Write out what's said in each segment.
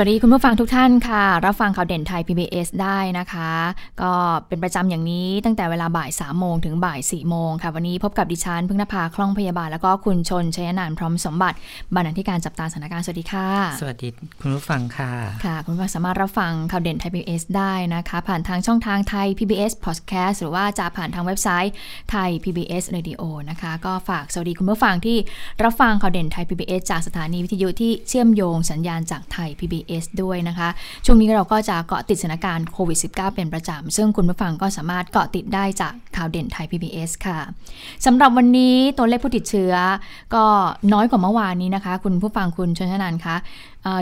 วัสดีคุณผู้ฟังทุกท่านค่ะ รับฟังข่าวเด่นไทย PBS ได้นะคะ ก็เป็นประจำอย่างนี้ตั้งแต่เวลาบ่าย3ามโมงถึงบ่าย4ี่โมงค่ะ วันนี้พบกับดิฉันพึ่งนภาคล่องพยาบาล แล้วก็คุณชนชยนานพร้อมสมบัติบรรณาธิการจับตาสถานการณ์สวัสดีค่ะ สวัสดีคุณผู้ฟังค่ะ ค่ะ คุณผู้ฟังสามารถรับฟังข่าวเด่นไทย PBS ได้นะคะ ผ่านทางช่องทางไทย PBS Podcast หรือว่าจะผ่านทางเว็บไซต์ไทย PBS Radio นะคะ ก็ฝากสวัสดีคุณผู้ฟังที่รับฟังข่าวเด่นไทย PBS จากสถานีวิทยุที่เชื่อมโยงสัญญาณจากไทย PBS ด้วยนะคะ ช่วงนี้เราก็จะเกาะติดสถานการณ์โควิด -19 เป็นประจำ ซึ่งคุณผู้ฟังก็สามารถเกาะติดได้จากข่าวเด่นไทย PBS ค่ะสำหรับวันนี้ตัวเลขผู้ติดเชื้อ ก็น้อยกว่าเมื่อวานนี้นะคะ คุณผู้ฟังคุณชนชนันคะ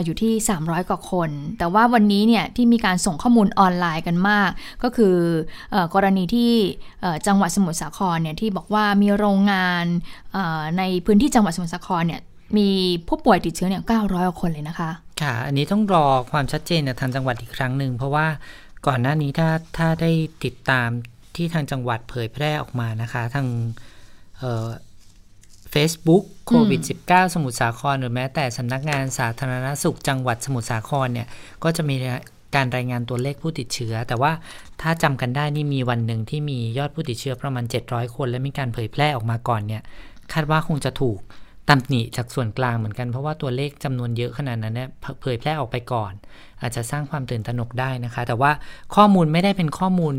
อยู่ที่ 300 กว่าคน แต่ว่าวันนี้เนี่ยที่มีการส่งข้อมูลออนไลน์กันมาก ก็คือกรณีที่จังหวัดสมุทรสาครเนี่ยที่บอกว่ามีโรงงานในพื้นที่จังหวัดสมุทรสาครเนี่ย มีผู้ป่วยติดเชื้อเนี่ย900กว่าคนเลยนะคะ ค่ะ อันนี้ต้องรอความชัดเจนจากทางจังหวัดอีกครั้งหนึ่ง เพราะว่าก่อนหน้านี้ถ้าถ้าได้ติดตามที่ทางจังหวัดเผยแพร่ออกมานะคะ ทางเฟซบุ๊กโควิด -19 สมุทรสาครหรือแม้แต่สำนักงานสาธารณสุขจังหวัดสมุทรสาครเนี่ย ก็จะมีการรายงานตัวเลขผู้ติดเชื้อ แต่ว่าถ้าจำกันได้นี่มีวันหนึ่งที่มียอดผู้ติดเชื้อประมาณ 700 คน และมีการเผยแพร่ออกมาก่อนเนี่ย คาดว่าคงจะถูก ตำหนิจากส่วนกลางเหมือนกัน เพราะว่าตัวเลขจำนวนเยอะขนาดนั้นเนี่ยเผยแพร่ออกไปก่อน อาจจะสร้างความตื่นตระหนกได้นะคะ แต่ว่าข้อมูลไม่ได้เป็นข้อมูล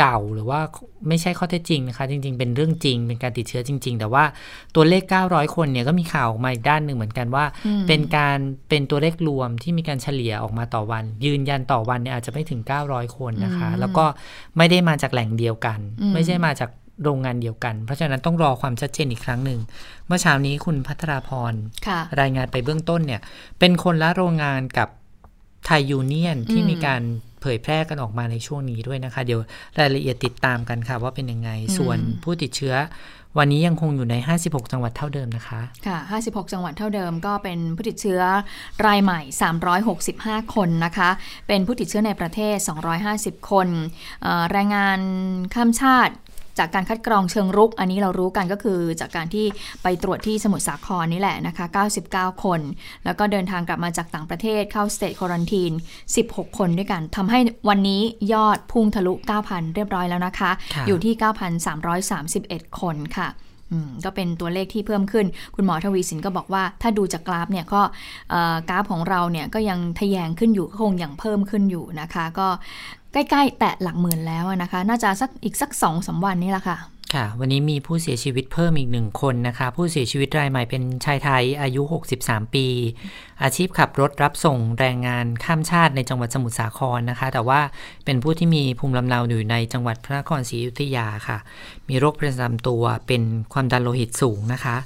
เก่าหรือว่าไม่ใช่ข้อเท็จจริงนะคะ จริง ๆ เป็นเรื่องจริงเป็นการติดเชื้อจริง ๆ แต่ว่าตัวเลข 900 คนเนี่ยก็มีข่าวออกมาอีกด้านหนึ่งเหมือนกันว่า เป็นการเป็นตัวเลขรวมที่มีการเฉลี่ยออกมาต่อวัน ยืนยันต่อวันเนี่ยอาจจะไม่ถึง 900 คนนะคะ แล้วก็ไม่ได้มาจากแหล่งเดียวกัน ไม่ใช่มาจาก โรงงานเดียวกัน เพราะฉะนั้นต้องรอความชัดเจนอีกครั้งหนึ่ง เมื่อเช้านี้คุณพัทราพรรายงานไปเบื้องต้นเนี่ย เป็นคนละโรงงานกับไทยยูเนียนที่มีการเผยแพร่กันออกมาในช่วงนี้ด้วยนะคะ เดี๋ยวรายละเอียดติดตามกันค่ะ ว่าเป็นยังไง ส่วนผู้ติดเชื้อ วันนี้ยังคงอยู่ใน 56 จังหวัดเท่าเดิมนะคะ ค่ะ 56 จังหวัดเท่าเดิมก็เป็นผู้ติดเชื้อรายใหม่ 365 คนนะคะ เป็นผู้ติดเชื้อในประเทศ 250 คน แรงงานข้ามชาติ จากการคัดกรองเชิงรุก อันนี้เรารู้กันก็คือจากการที่ไปตรวจที่สมุทรสาครนี่แหละนะคะ 99 คน แล้วก็เดินทางกลับมาจากต่างประเทศเข้าสเตทควอนตีน 16 คนด้วยกันทำให้วันนี้ยอดพุ่งทะลุ 9,000 เรียบร้อยแล้วนะคะ อยู่ที่ 9,331 คนค่ะก็เป็นตัวเลขที่เพิ่มขึ้น คุณหมอทวีสินก็บอกว่า ถ้าดูจากกราฟเนี่ยก็กราฟของเราเนี่ยก็ยังทะแยงขึ้นอยู่คงยังเพิ่มขึ้นอยู่นะคะ ก็ ใกล้ๆ แตะหลักหมื่นแล้วนะคะ น่าจะสักอีกสักสองสาวันนี้แหละค่ะค่ะ วันนี้มีผู้เสียชีวิตเพิ่มอีกหนึ่งคนนะคะ ผู้เสียชีวิตรายใหม่เป็นชายไทยอายุ 63 ปี อาชีพขับรถรับส่งแรงงานข้ามชาติในจังหวัดสมุทรสาครนะคะ แต่ว่าเป็นผู้ที่มีภูมิลำเนาอยู่ในจังหวัดพระนครศรีอยุธยาค่ะ มีโรคประจำตัวเป็นความดันโลหิตสูงนะคะ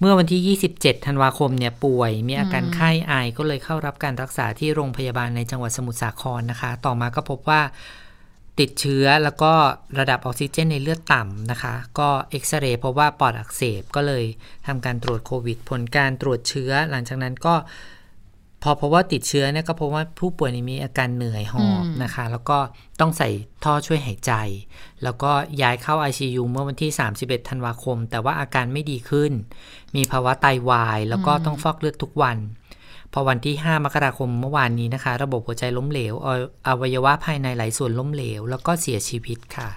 เมื่อวันที่ 27 ธันวาคมเนี่ยป่วย มีอาการไข้ไอก็เลยเข้ารับการรักษาที่โรงพยาบาลในจังหวัดสมุทรสาครนะคะ ต่อมาก็พบว่าติดเชื้อแล้วก็ระดับออกซิเจนในเลือดต่ำนะคะ ก็เอ็กซเรย์พบว่าปอดอักเสบก็เลยทำการตรวจโควิด ผลการตรวจเชื้อ หลังจากนั้นก็ พอเพราะว่าติดเชื้อเนี่ยก็พบว่าผู้ป่วยมีอาการเหนื่อยหอบนะคะ แล้วก็ต้องใส่ท่อช่วยหายใจ แล้วก็ย้ายเข้า ICU เมื่อวันที่ 31 ธันวาคม แต่ว่าอาการไม่ดีขึ้น มีภาวะไตาวาย แล้วก็ต้องฟอกเลือดทุกวัน พอวันที่ 5 มกราคมเมื่อวานนี้นะคะ ระบบหัวใจล้มเหลวอวัยวะภายในหลายส่วนล้มเหลว แล้วก็เสียชีวิตค่ะ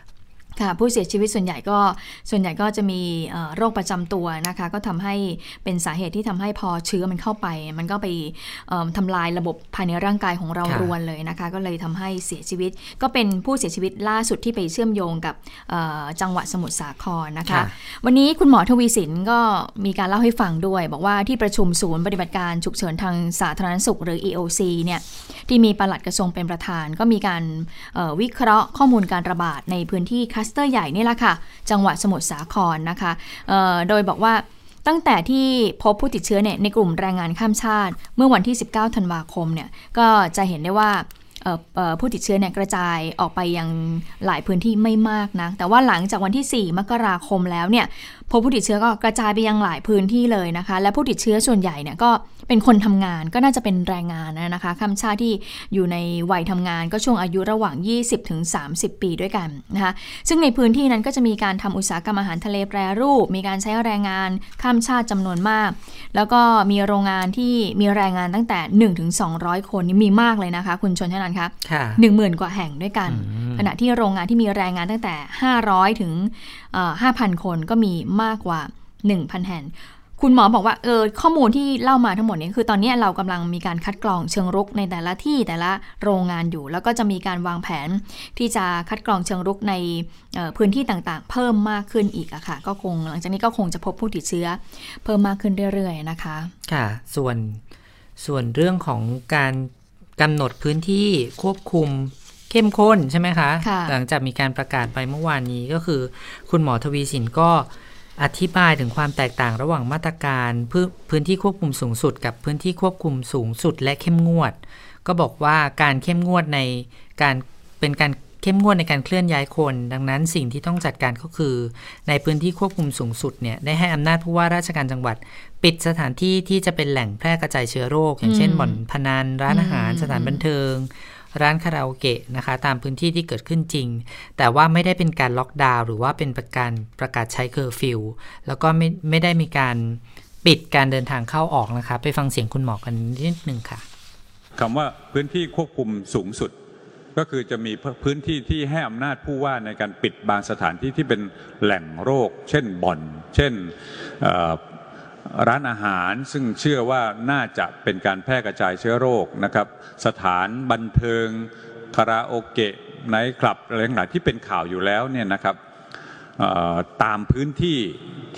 ค่ะผู้เสียชีวิตส่วนใหญ่ก็ส่วนใหญ่ก็จะมีโรคประจำตัวนะคะ ก็ทำให้เป็นสาเหตุที่ทำให้พอเชื้อมันเข้าไป มันก็ไปทำลายระบบภายในร่างกายของเรารวนเลยนะคะ ก็เลยทำให้เสียชีวิต ก็เป็นผู้เสียชีวิตล่าสุดที่ไปเชื่อมโยงกับจังหวัดสมุทรสาครนะคะ วันนี้คุณหมอทวีสินก็มีการเล่าให้ฟังด้วย บอกว่าที่ประชุมศูนย์ปฏิบัติการฉุกเฉินทางสาธารณสุขหรือ EOC เนี่ยที่มีปลัดกระทรวงเป็นประธาน ก็มีการวิเคราะห์ข้อมูลการระบาดในพื้นที่คัสสเตอร์ใหญ่นี่แหละค่ะ จังหวัดสมุทรสาครนะคะโดยบอกว่าตั้งแต่ที่พบผู้ติดเชื้อเนี่ยในกลุ่มแรงงานข้ามชาติ เมื่อวันที่ 19 ธันวาคมเนี่ยก็จะเห็นได้ว่าผู้ติดเชื้อเนี่ยกระจายออกไปยังหลายพื้นที่ไม่มากนะ แต่ว่าหลังจากวันที่ 4 มกราคมแล้วเนี่ย พบผู้ติดเชื้อก็กระจายไปยังหลายพื้นที่เลยนะคะ และผู้ติดเชื้อส่วนใหญ่เนี่ยก็เป็นคนทำงานก็น่าจะเป็นแรงงานนะคะคำชาที่อยู่ในวัยทำงานก็ช่วงอายุระหว่าง 20ถึง30ปีด้วยกันนะคะซึ่งในพื้นที่นั้นก็จะมีการทำอุตสาหกรรมอาหารทะเลแปรรูป มีการใช้แรงงานข้ามชาติจำนวนมาก แล้วก็มีโรงงานที่มีแรงงานตั้งแต่1ถึง200 คนนี่มีมากเลยนะคะ คุณชนชนันคะหนึ่งหมื่นกว่าแห่งด้วยกัน ขณะที่โรงงานที่มีแรงงานตั้งแต่ 500 ถึง5,000 คนก็มีมากกว่า 1,000 แห่งคุณหมอบอกว่าเออข้อมูลที่เล่ามาทั้งหมดนี้คือตอนนี้เรากำลังมีการคัดกรองเชิงรุกในแต่ละที่แต่ละโรงงานอยู่ แล้วก็จะมีการวางแผนที่จะคัดกรองเชิงรุกในพื้นที่ต่างๆ เพิ่มมากขึ้นอีกอะค่ะ ก็คงหลังจากนี้ก็คงจะพบผู้ติดเชื้อ เพิ่มมากขึ้นเรื่อยๆนะคะ ค่ะ ส่วนส่วนเรื่องของการกำหนดพื้นที่ควบคุม เข้มข้นใช่ไหมคะคะ หลังจากมีการประกาศไปเมื่อวานนี้ก็คือ คุณหมอทวีสินก็อธิบายถึงความแตกต่างระหว่างมาตรการพื้นพื้นที่ควบคุมสูงสุด กับพื้นที่ควบคุมสูงสุด และเข้มงวด ก็บอกว่าการเข้มงวดในการเป็นการเข้มงวดในการเคลื่อนย้ายคน ดังนั้นสิ่งที่ต้องจัดการก็คือ ในพื้นที่ควบคุมสูงสุดเนี่ยได้ให้อำนาจผู้ว่าราชการจังหวัด ปิดสถานที่ที่จะเป็นแหล่งแพร่กระจายเชื้อโรค อย่างเช่นบ่อนพนันร้านอาหารสถานบันเทิง ร้านคาราโอเกะนะคะ ตามพื้นที่ที่เกิดขึ้นจริง แต่ว่าไม่ได้เป็นการล็อกดาวน์หรือว่าเป็นประการประกาศใช้เคอร์ฟิวแล้วก็ไม่ไม่ได้มีการปิดการเดินทางเข้าออกนะคะ ไปฟังเสียงคุณหมอกันนิดนึงค่ะคำว่าพื้นที่ควบคุมสูงสุด ก็คือจะมีพื้นที่ที่ให้อำนาจผู้ว่าในการปิดบางสถานที่ที่เป็นแหล่งโรค เช่นบ่อน เช่น ร้านอาหารซึ่งเชื่อว่าน่าจะเป็นการแพร่กระจายเชื้อโรคนะครับ สถานบันเทิงคาราโอเกะไนท์คลับอะไรต่างๆที่เป็นข่าวอยู่แล้วเนี่ยนะครับตามพื้นที่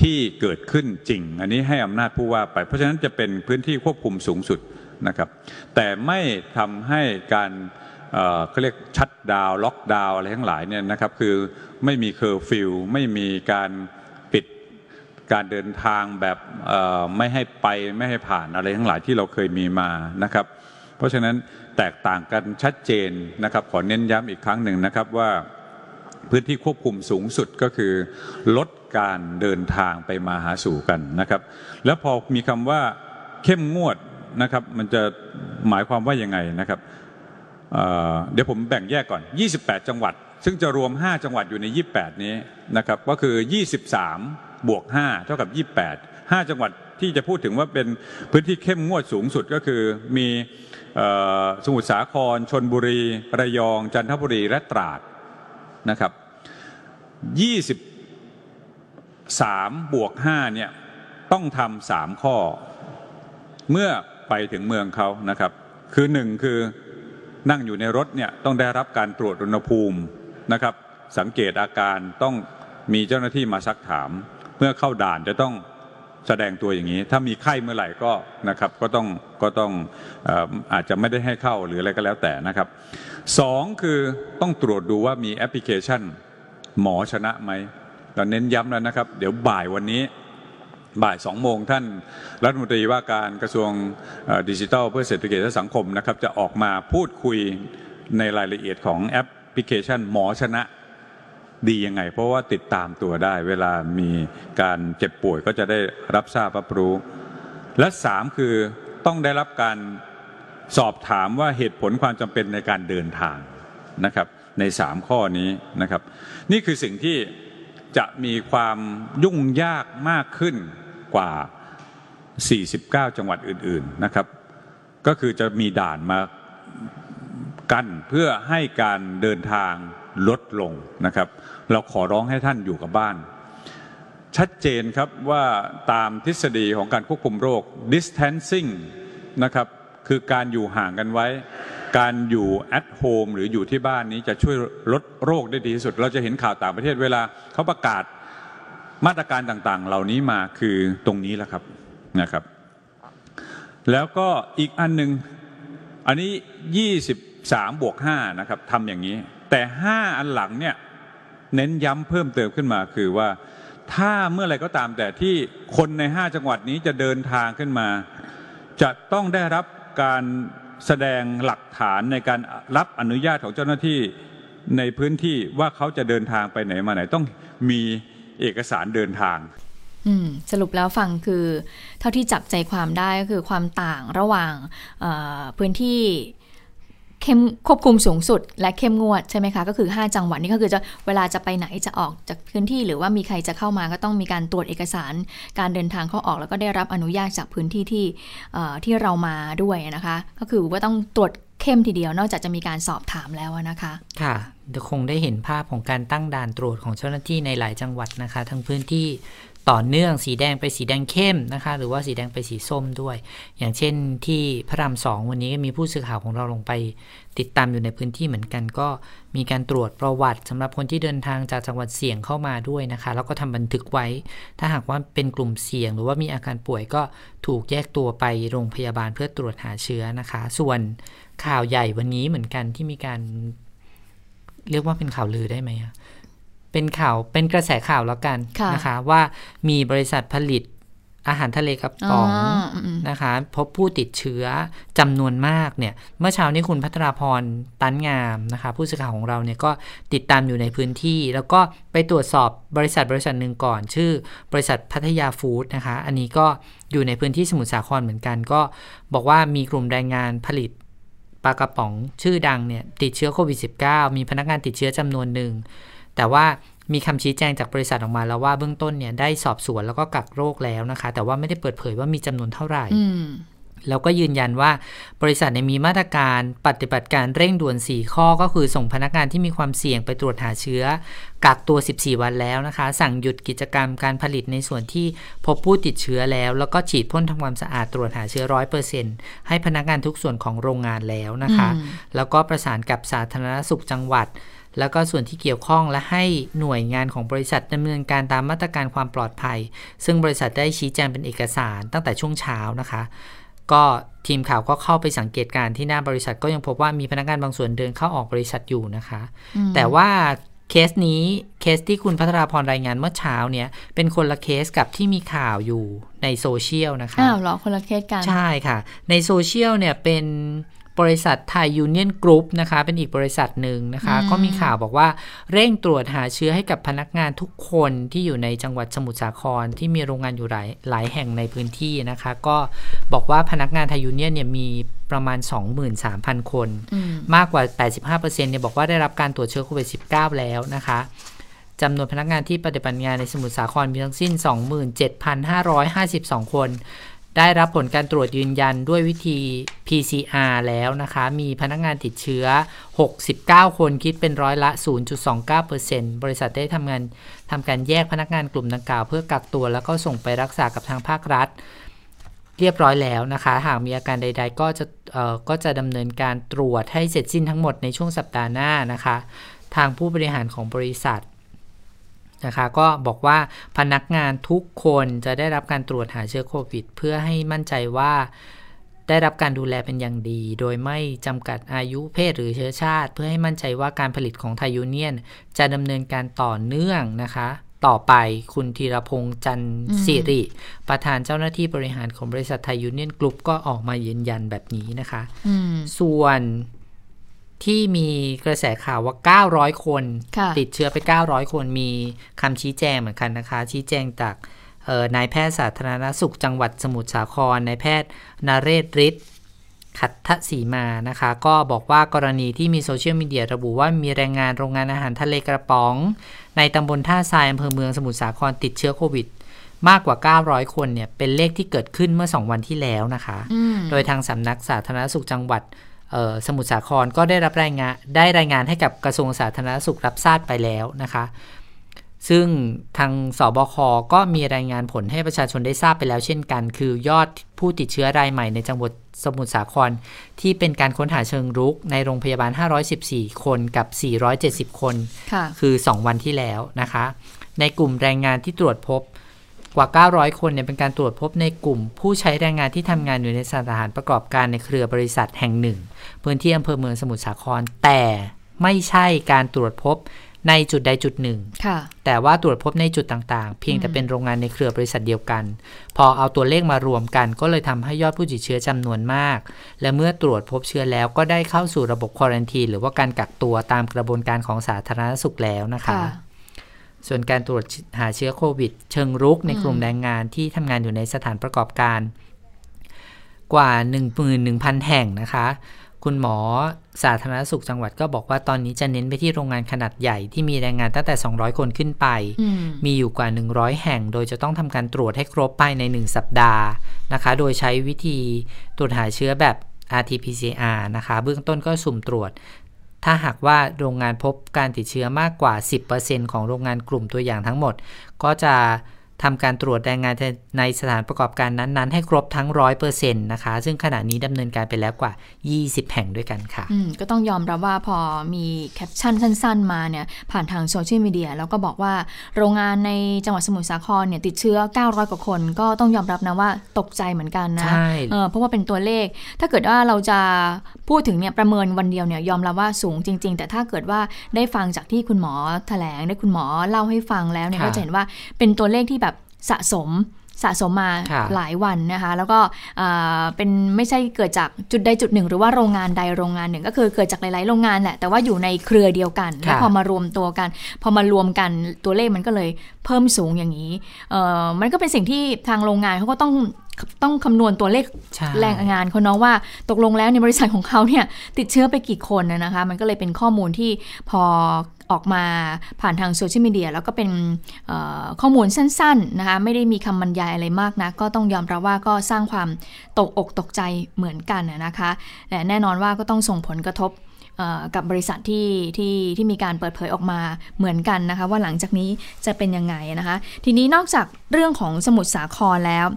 ที่เกิดขึ้นจริง อันนี้ให้อำนาจผู้ว่าไป เพราะฉะนั้นจะเป็นพื้นที่ควบคุมสูงสุดนะครับ แต่ไม่ทำให้การเขาเรียก shutdown lockdown อะไรทั้งหลายเนี่ยนะครับ คือไม่มีเคอร์ฟิวไม่มีการ การเดินทางแบบไม่ให้ไปไม่ให้ผ่านอะไรทั้งหลายที่เราเคยมีมานะครับ เพราะฉะนั้นแตกต่างกันชัดเจนนะครับ ขอเน้นย้ำอีกครั้งหนึ่งนะครับว่าพื้นที่ควบคุมสูงสุดก็คือ ลดการเดินทางไปมาหาสู่กันนะครับ แล้วพอมีคำว่าเข้มงวดนะครับมันจะหมายความว่ายังไงนะครับเดี๋ยวผมแบ่งแยกก่อน 28 จังหวัด ซึ่งจะรวม 5 จังหวัดอยู่ใน 28 นี้นะครับก็คือ 23 บวก 5 เท่ากับ 28 5 จังหวัดที่จะพูดถึงว่าเป็นพื้นที่เข้มงวดสูงสุดก็คือมีสมุทรสาคร ชนบุรี ระยอง จันทบุรี และตราดนะครับ 23 บวก 5 เนี่ย ต้องทำสามข้อ เมื่อไปถึงเมืองเขานะครับ คือหนึ่งคือนั่งอยู่ในรถเนี่ย ต้องได้รับการตรวจอุณหภูมินะครับ สังเกตอาการต้องมีเจ้าหน้าที่มาซักถาม มื่อเข้าด่านจะต้องแสดงตัวอย่างนี้ ถ้ามีไข้เมื่อไหร่ก็นะครับก็ต้องก็ต้องอาจจะไม่ได้ให้เข้าหรืออะไรก็แล้วแต่นะครับสองคือต้องตรวจดูว่ามีแอปพลิเคชัน หมอชนะไหมเราเน้นย้ำแล้วนะครับ เดี๋ยวบ่ายวันนี้บ่ายสองโมงท่านรัฐมนตรีว่าการกระทรวงดิจิทัล เพื่อเศรษฐกิจและสังคมนะครับจะออกมาพูดคุยในรายละเอียดของแอปพลิเคชันหมอชนะ ดียังไง เพราะว่าติดตามตัวได้ เวลามีการเจ็บป่วยก็จะได้รับทราบรับรู้ และสามคือต้องได้รับการสอบถามว่าเหตุผลความจำเป็นในการเดินทางนะครับ ในสามข้อนี้นะครับ นี่คือสิ่งที่จะมีความยุ่งยากมากขึ้นกว่า 49 จังหวัดอื่น ๆนะครับ ก็คือจะมีด่านมากั้นเพื่อให้การเดินทางลดลงนะครับ เราขอร้องให้ท่านอยู่กับบ้าน ชัดเจนครับว่าตามทฤษฎีของการควบคุมโรค distancing นะครับคือการอยู่ห่างกันไว้ การอยู่ at home หรืออยู่ที่บ้านนี้จะช่วยลดโรคได้ดีที่สุด เราจะเห็นข่าวต่างประเทศเวลาเขาประกาศมาตรการต่างๆ เหล่านี้มาคือตรงนี้แหละครับนะครับ แล้วก็อีกอันหนึ่งอันนี้ 23 บวก5นะครับทำอย่างนี้ แต่ 5 อันหลังเนี่ย เน้นย้ำเพิ่มเติมขึ้นมาคือว่า ถ้าเมื่อไรก็ตามแต่ที่คนในห้าจังหวัดนี้จะเดินทางขึ้นมา จะต้องได้รับการแสดงหลักฐานในการรับอนุญาตของเจ้าหน้าที่ในพื้นที่ว่าเขาจะเดินทางไปไหนมาไหนต้องมีเอกสารเดินทางอืมสรุปแล้วฟังคือ เท่าที่จับใจความได้ก็คือความต่างระหว่างพื้นที่ เข้มควบคุมสูงสุด และเข้มงวดใช่ไหมคะก็คือ 5 จังหวัดนี่ก็คือจะเวลาจะไปไหนจะออกจากพื้นที่ หรือว่ามีใครจะเข้ามาก็ต้องมีการตรวจเอกสาร การเดินทางเข้าออกแล้วก็ได้รับอนุญาตจากพื้นที่ที่ที่เรามาด้วยนะคะ ก็คือว่าต้องตรวจเข้มทีเดียวนอกจากจะมีการสอบถามแล้วนะคะ ค่ะคงได้เห็นภาพของการตั้งด่านตรวจของเจ้าหน้าที่ในหลายจังหวัดนะคะ ทั้งพื้นที่ ต่อเนื่องสีแดงไปสีแดงเข้มนะคะ หรือว่าสีแดงไปสีส้มด้วย อย่างเช่นที่พระรามสองวันนี้ก็มีผู้สื่อข่าวของเราลงไป ติดตามอยู่ในพื้นที่เหมือนกัน ก็มีการตรวจประวัติสำหรับคนที่เดินทางจากจังหวัดเสี่ยงเข้ามาด้วยนะคะ แล้วก็ทำบันทึกไว้ ถ้าหากว่าเป็นกลุ่มเสี่ยง หรือว่ามีอาการป่วยก็ถูกแยกตัวไปโรงพยาบาลเพื่อตรวจหาเชื้อนะคะ ส่วนข่าวใหญ่วันนี้เหมือนกันที่มีการ เรียกว่าเป็นข่าวลือได้ไหมอะ เป็นข่าวเป็นกระแสข่าวแล้วกันค่ะนะคะ ว่ามีบริษัทผลิตอาหารทะเลกระป๋องอ๋ออืมนะคะ พบผู้ติดเชื้อจำนวนมากเนี่ย เมื่อเช้านี้คุณพัทราพรตันงามนะคะ ผู้สื่อข่าวของเราเนี่ยก็ติดตามอยู่ในพื้นที่ แล้วก็ไปตรวจสอบบริษัทบริษัทหนึ่งก่อน ชื่อบริษัทพัทยาฟู้ดนะคะ อันนี้ก็อยู่ในพื้นที่สมุทรสาครเหมือนกัน ก็บอกว่ามีกลุ่มแรงงานผลิตปลากระป๋องชื่อดังเนี่ยติดเชื้อโควิด -19 มีพนักงานติดเชื้อจำนวนหนึ่ง แต่ว่ามีคำชี้แจงจากบริษัทออกมาแล้วว่าเบื้องต้นเนี่ยได้สอบสวนแล้วก็กักโรคแล้วนะคะ แต่ว่าไม่ได้เปิดเผยว่ามีจำนวนเท่าไหร่อืมแล้วก็ยืนยันว่าบริษัทเนี่ยมีมาตรการปฏิบัติการเร่งด่วน 4 ข้อก็คือส่งพนักงานที่มีความเสี่ยงไปตรวจหาเชื้อ กักตัว 14 วันแล้วนะคะ สั่งหยุดกิจกรรมการผลิตในส่วนที่พบผู้ติดเชื้อแล้ว แล้วก็ฉีดพ่นทำความสะอาดตรวจหาเชื้อ100%ให้พนักงานทุกส่วนของโรงงานแล้วนะคะอืมแล้วก็ประสานกับสาธารณสุขจังหวัด แล้วก็ส่วนที่เกี่ยวข้องและให้หน่วยงานของบริษัทดำเนินการตามมาตรการความปลอดภัย ซึ่งบริษัทได้ชี้แจงเป็นเอกสารตั้งแต่ช่วงเช้านะคะ ก็ทีมข่าวก็เข้าไปสังเกตการณ์ที่หน้าบริษัทก็ยังพบว่ามีพนักงานบางส่วนเดินเข้าออกบริษัทอยู่นะคะ แต่ว่าเคสนี้เคสที่คุณพัทราพรรายงานเมื่อเช้าเนี่ยเป็นคนละเคสกับที่มีข่าวอยู่ในโซเชียลนะคะอ้าวเหรอคนละเคสกัน ใช่ค่ะ ในโซเชียลเนี่ยเป็น บริษัทไทยยูเนียนกรุ๊ปนะคะ เป็นอีกบริษัทหนึ่งนะคะอืมก็มีข่าวบอกว่าเร่งตรวจหาเชื้อให้กับพนักงานทุกคนที่อยู่ในจังหวัดสมุทรสาครที่มีโรงงานอยู่หลายหลายแห่งในพื้นที่นะคะ ก็บอกว่าพนักงานไทยยูเนียนเนี่ยมีประมาณ 23,000 คนอืมมากกว่า 85%เนี่ยบอกว่าได้รับการตรวจเชื้อโควิด -19 แล้วนะคะจำนวนพนักงานที่ปฏิบัติงานในสมุทรสาครมีทั้งสิ้น 27,552 คน ได้รับผลการตรวจยืนยันด้วยวิธี PCR แล้วนะคะ มีพนักงานติดเชื้อ 69 คนคิดเป็นร้อยละ 0.29%บริษัทได้ทำงานทำการแยกพนักงานกลุ่มดังกล่าวเพื่อกักตัว แล้วก็ส่งไปรักษากับทางภาครัฐ เรียบร้อยแล้วนะคะ หากมีอาการใด ๆ ก็จะก็จะดำเนินการตรวจให้เสร็จสิ้นทั้งหมดในช่วงสัปดาห์หน้านะคะ ทางผู้บริหารของบริษัท นะคะก็บอกว่าพนักงานทุกคนจะได้รับการตรวจหาเชื้อโควิด เพื่อให้มั่นใจว่าได้รับการดูแลเป็นอย่างดี โดยไม่จำกัดอายุเพศหรือเชื้อชาติ เพื่อให้มั่นใจว่าการผลิตของไทยยูเนียน จะดำเนินการต่อเนื่องนะคะ ต่อไปคุณธีรพงษ์จันทร์สิริ ประธานเจ้าหน้าที่บริหารของบริษัทไทยยูเนียนกรุ๊ปก็ออกมายืนยันแบบนี้นะคะอืมส่วน ที่มีกระแสข่าวว่า 900 คนค่ะติดเชื้อไป 900 คนมีคำชี้แจงเหมือนกันนะคะ ชี้แจงจากเอ่อนายแพทย์สาธารณสุขจังหวัดสมุทรสาครนายแพทย์นเรศฤทธิ์ขัตทศรีมานะคะ ก็บอกว่ากรณีที่มีโซเชียลมีเดียระบุว่ามีแรงงานโรงงานอาหารทะเลกระป๋อง ในตำบลท่าทรายอำเภอเมืองสมุทรสาครติดเชื้อโควิดมากกว่า 900 คนเนี่ย เป็นเลขที่เกิดขึ้นเมื่อ 2 วันที่แล้วนะคะอืมโดยทางสำนักสาธารณสุขจังหวัดเอ่อ สมุทรสาครก็ได้รับรายงานได้รายงานให้กับกระทรวงสาธารณสุขรับทราบไปแล้วนะคะ ซึ่งทางสบคก็มีรายงานผลให้ประชาชนได้ทราบไปแล้วเช่นกัน คือยอดผู้ติดเชื้อรายใหม่ในจังหวัดสมุทรสาคร ที่เป็นการค้นหาเชิงรุกในโรงพยาบาล 514 คนกับ 470 คนค่ะคือ 2 วันที่แล้วนะคะ ในกลุ่มแรงงานที่ตรวจพบ กว่า 900 คนเนี่ยเป็นการตรวจพบในกลุ่ม ผู้ใช้แรงงานที่ทำงานอยู่ในสถานประกอบการในเครือบริษัทแห่งหนึ่ง พื้นที่อำเภอเมืองสมุทรสาคร แต่ไม่ใช่การตรวจพบในจุดใดจุดหนึ่งค่ะแต่ว่าตรวจพบในจุดต่างๆ เพียงแต่เป็นโรงงานในเครือบริษัทเดียวกัน พอเอาตัวเลขมารวมกัน ก็เลยทำให้ยอดผู้ติดเชื้อจำนวนมาก และเมื่อตรวจพบเชื้อแล้วก็ได้เข้าสู่ระบบควอรันทีหรือว่าการกักตัวตามกระบวนการของสาธารณสุขแล้วนะคะค่ะ ส่วนการตรวจหาเชื้อโควิด เชิงรุกในกลุ่มแรงงานที่ทำงานอยู่ในสถานประกอบการ กว่า 11,000 แห่งนะคะ คุณหมอสาธารณสุขจังหวัดก็บอกว่าตอนนี้จะเน้นไปที่โรงงานขนาดใหญ่ที่มีแรงงานตั้งแต่ 200 คนขึ้นไปอืมมีอยู่กว่า 100 แห่ง โดยจะต้องทำการตรวจให้ครบภายใน 1 สัปดาห์นะคะ โดยใช้วิธีตรวจหาเชื้อแบบ RT-PCR นะคะ เบื้องต้นก็สุ่มตรวจ ถ้าหากว่าโรงงานพบการติดเชื้อมากกว่า 10%ของโรงงานกลุ่มตัวอย่างทั้งหมด ก็จะ ทำการตรวจแรงงานในสถานประกอบการนั้นๆ ให้ครบทั้ง100%นะคะ ซึ่งขณะนี้ดำเนินการไปแล้วกว่า 20 แห่งด้วยกันค่ะอืมก็ต้องยอมรับว่าพอมีแคปชั่นสั้น ๆ มาเนี่ยผ่านทางโซเชียลมีเดียแล้วก็บอกว่าโรงงานในจังหวัดสมุทรสาครเนี่ยติดเชื้อ 900 กว่าคน ก็ต้องยอมรับนะว่าตกใจเหมือนกันนะใช่เออเพราะว่าเป็นตัวเลข ถ้าเกิดว่าเราจะพูดถึงเนี่ยประเมินวันเดียวเนี่ยยอมรับว่าสูงจริง ๆ แต่ถ้าเกิดว่าได้ฟังจากที่คุณหมอแถลงได้คุณหมอเล่าให้ฟังแล้วเนี่ยค่ะก็จะเห็นว่าเป็นตัวเลขที่แบบ สะสมสะสมมาค่ะหลายวันนะคะ แล้วก็อ่าเป็นไม่ใช่เกิดจากจุดใดจุดหนึ่ง หรือว่าโรงงานใดโรงงานหนึ่ง ก็คือเกิดจากหลาย ๆ โรงงานแหละแต่ว่าอยู่ในเครือเดียวกันแล้วพอมารวมตัวกัน พอมารวมกันตัวเลขมันก็เลยเพิ่มสูงอย่างนี้เอ่อมันก็เป็นสิ่งที่ทางโรงงานเขาก็ต้องต้องคำนวณตัวเลขใช่แรงงานเขาเนาะว่าตกลงแล้วในบริษัทของเขาเนี่ยติดเชื้อไปกี่คนนะนะคะ มันก็เลยเป็นข้อมูลที่พอ ออกมาผ่านทางโซเชียลมีเดียแล้วก็เป็นเอ่อข้อมูลสั้นๆนะคะไม่ได้มีคำบรรยายอะไรมากนะ ก็ต้องยอมรับว่าก็สร้างความตกอกตกใจเหมือนกันนะนะคะแต่แน่นอนว่าก็ต้องส่งผลกระทบเอ่อกับบริษัทที่ที่ที่มีการเปิดเผยออกมาเหมือนกันนะคะ ว่าหลังจากนี้จะเป็นยังไงนะคะ ทีนี้นอกจากเรื่องของสมุทรสาครแล้ว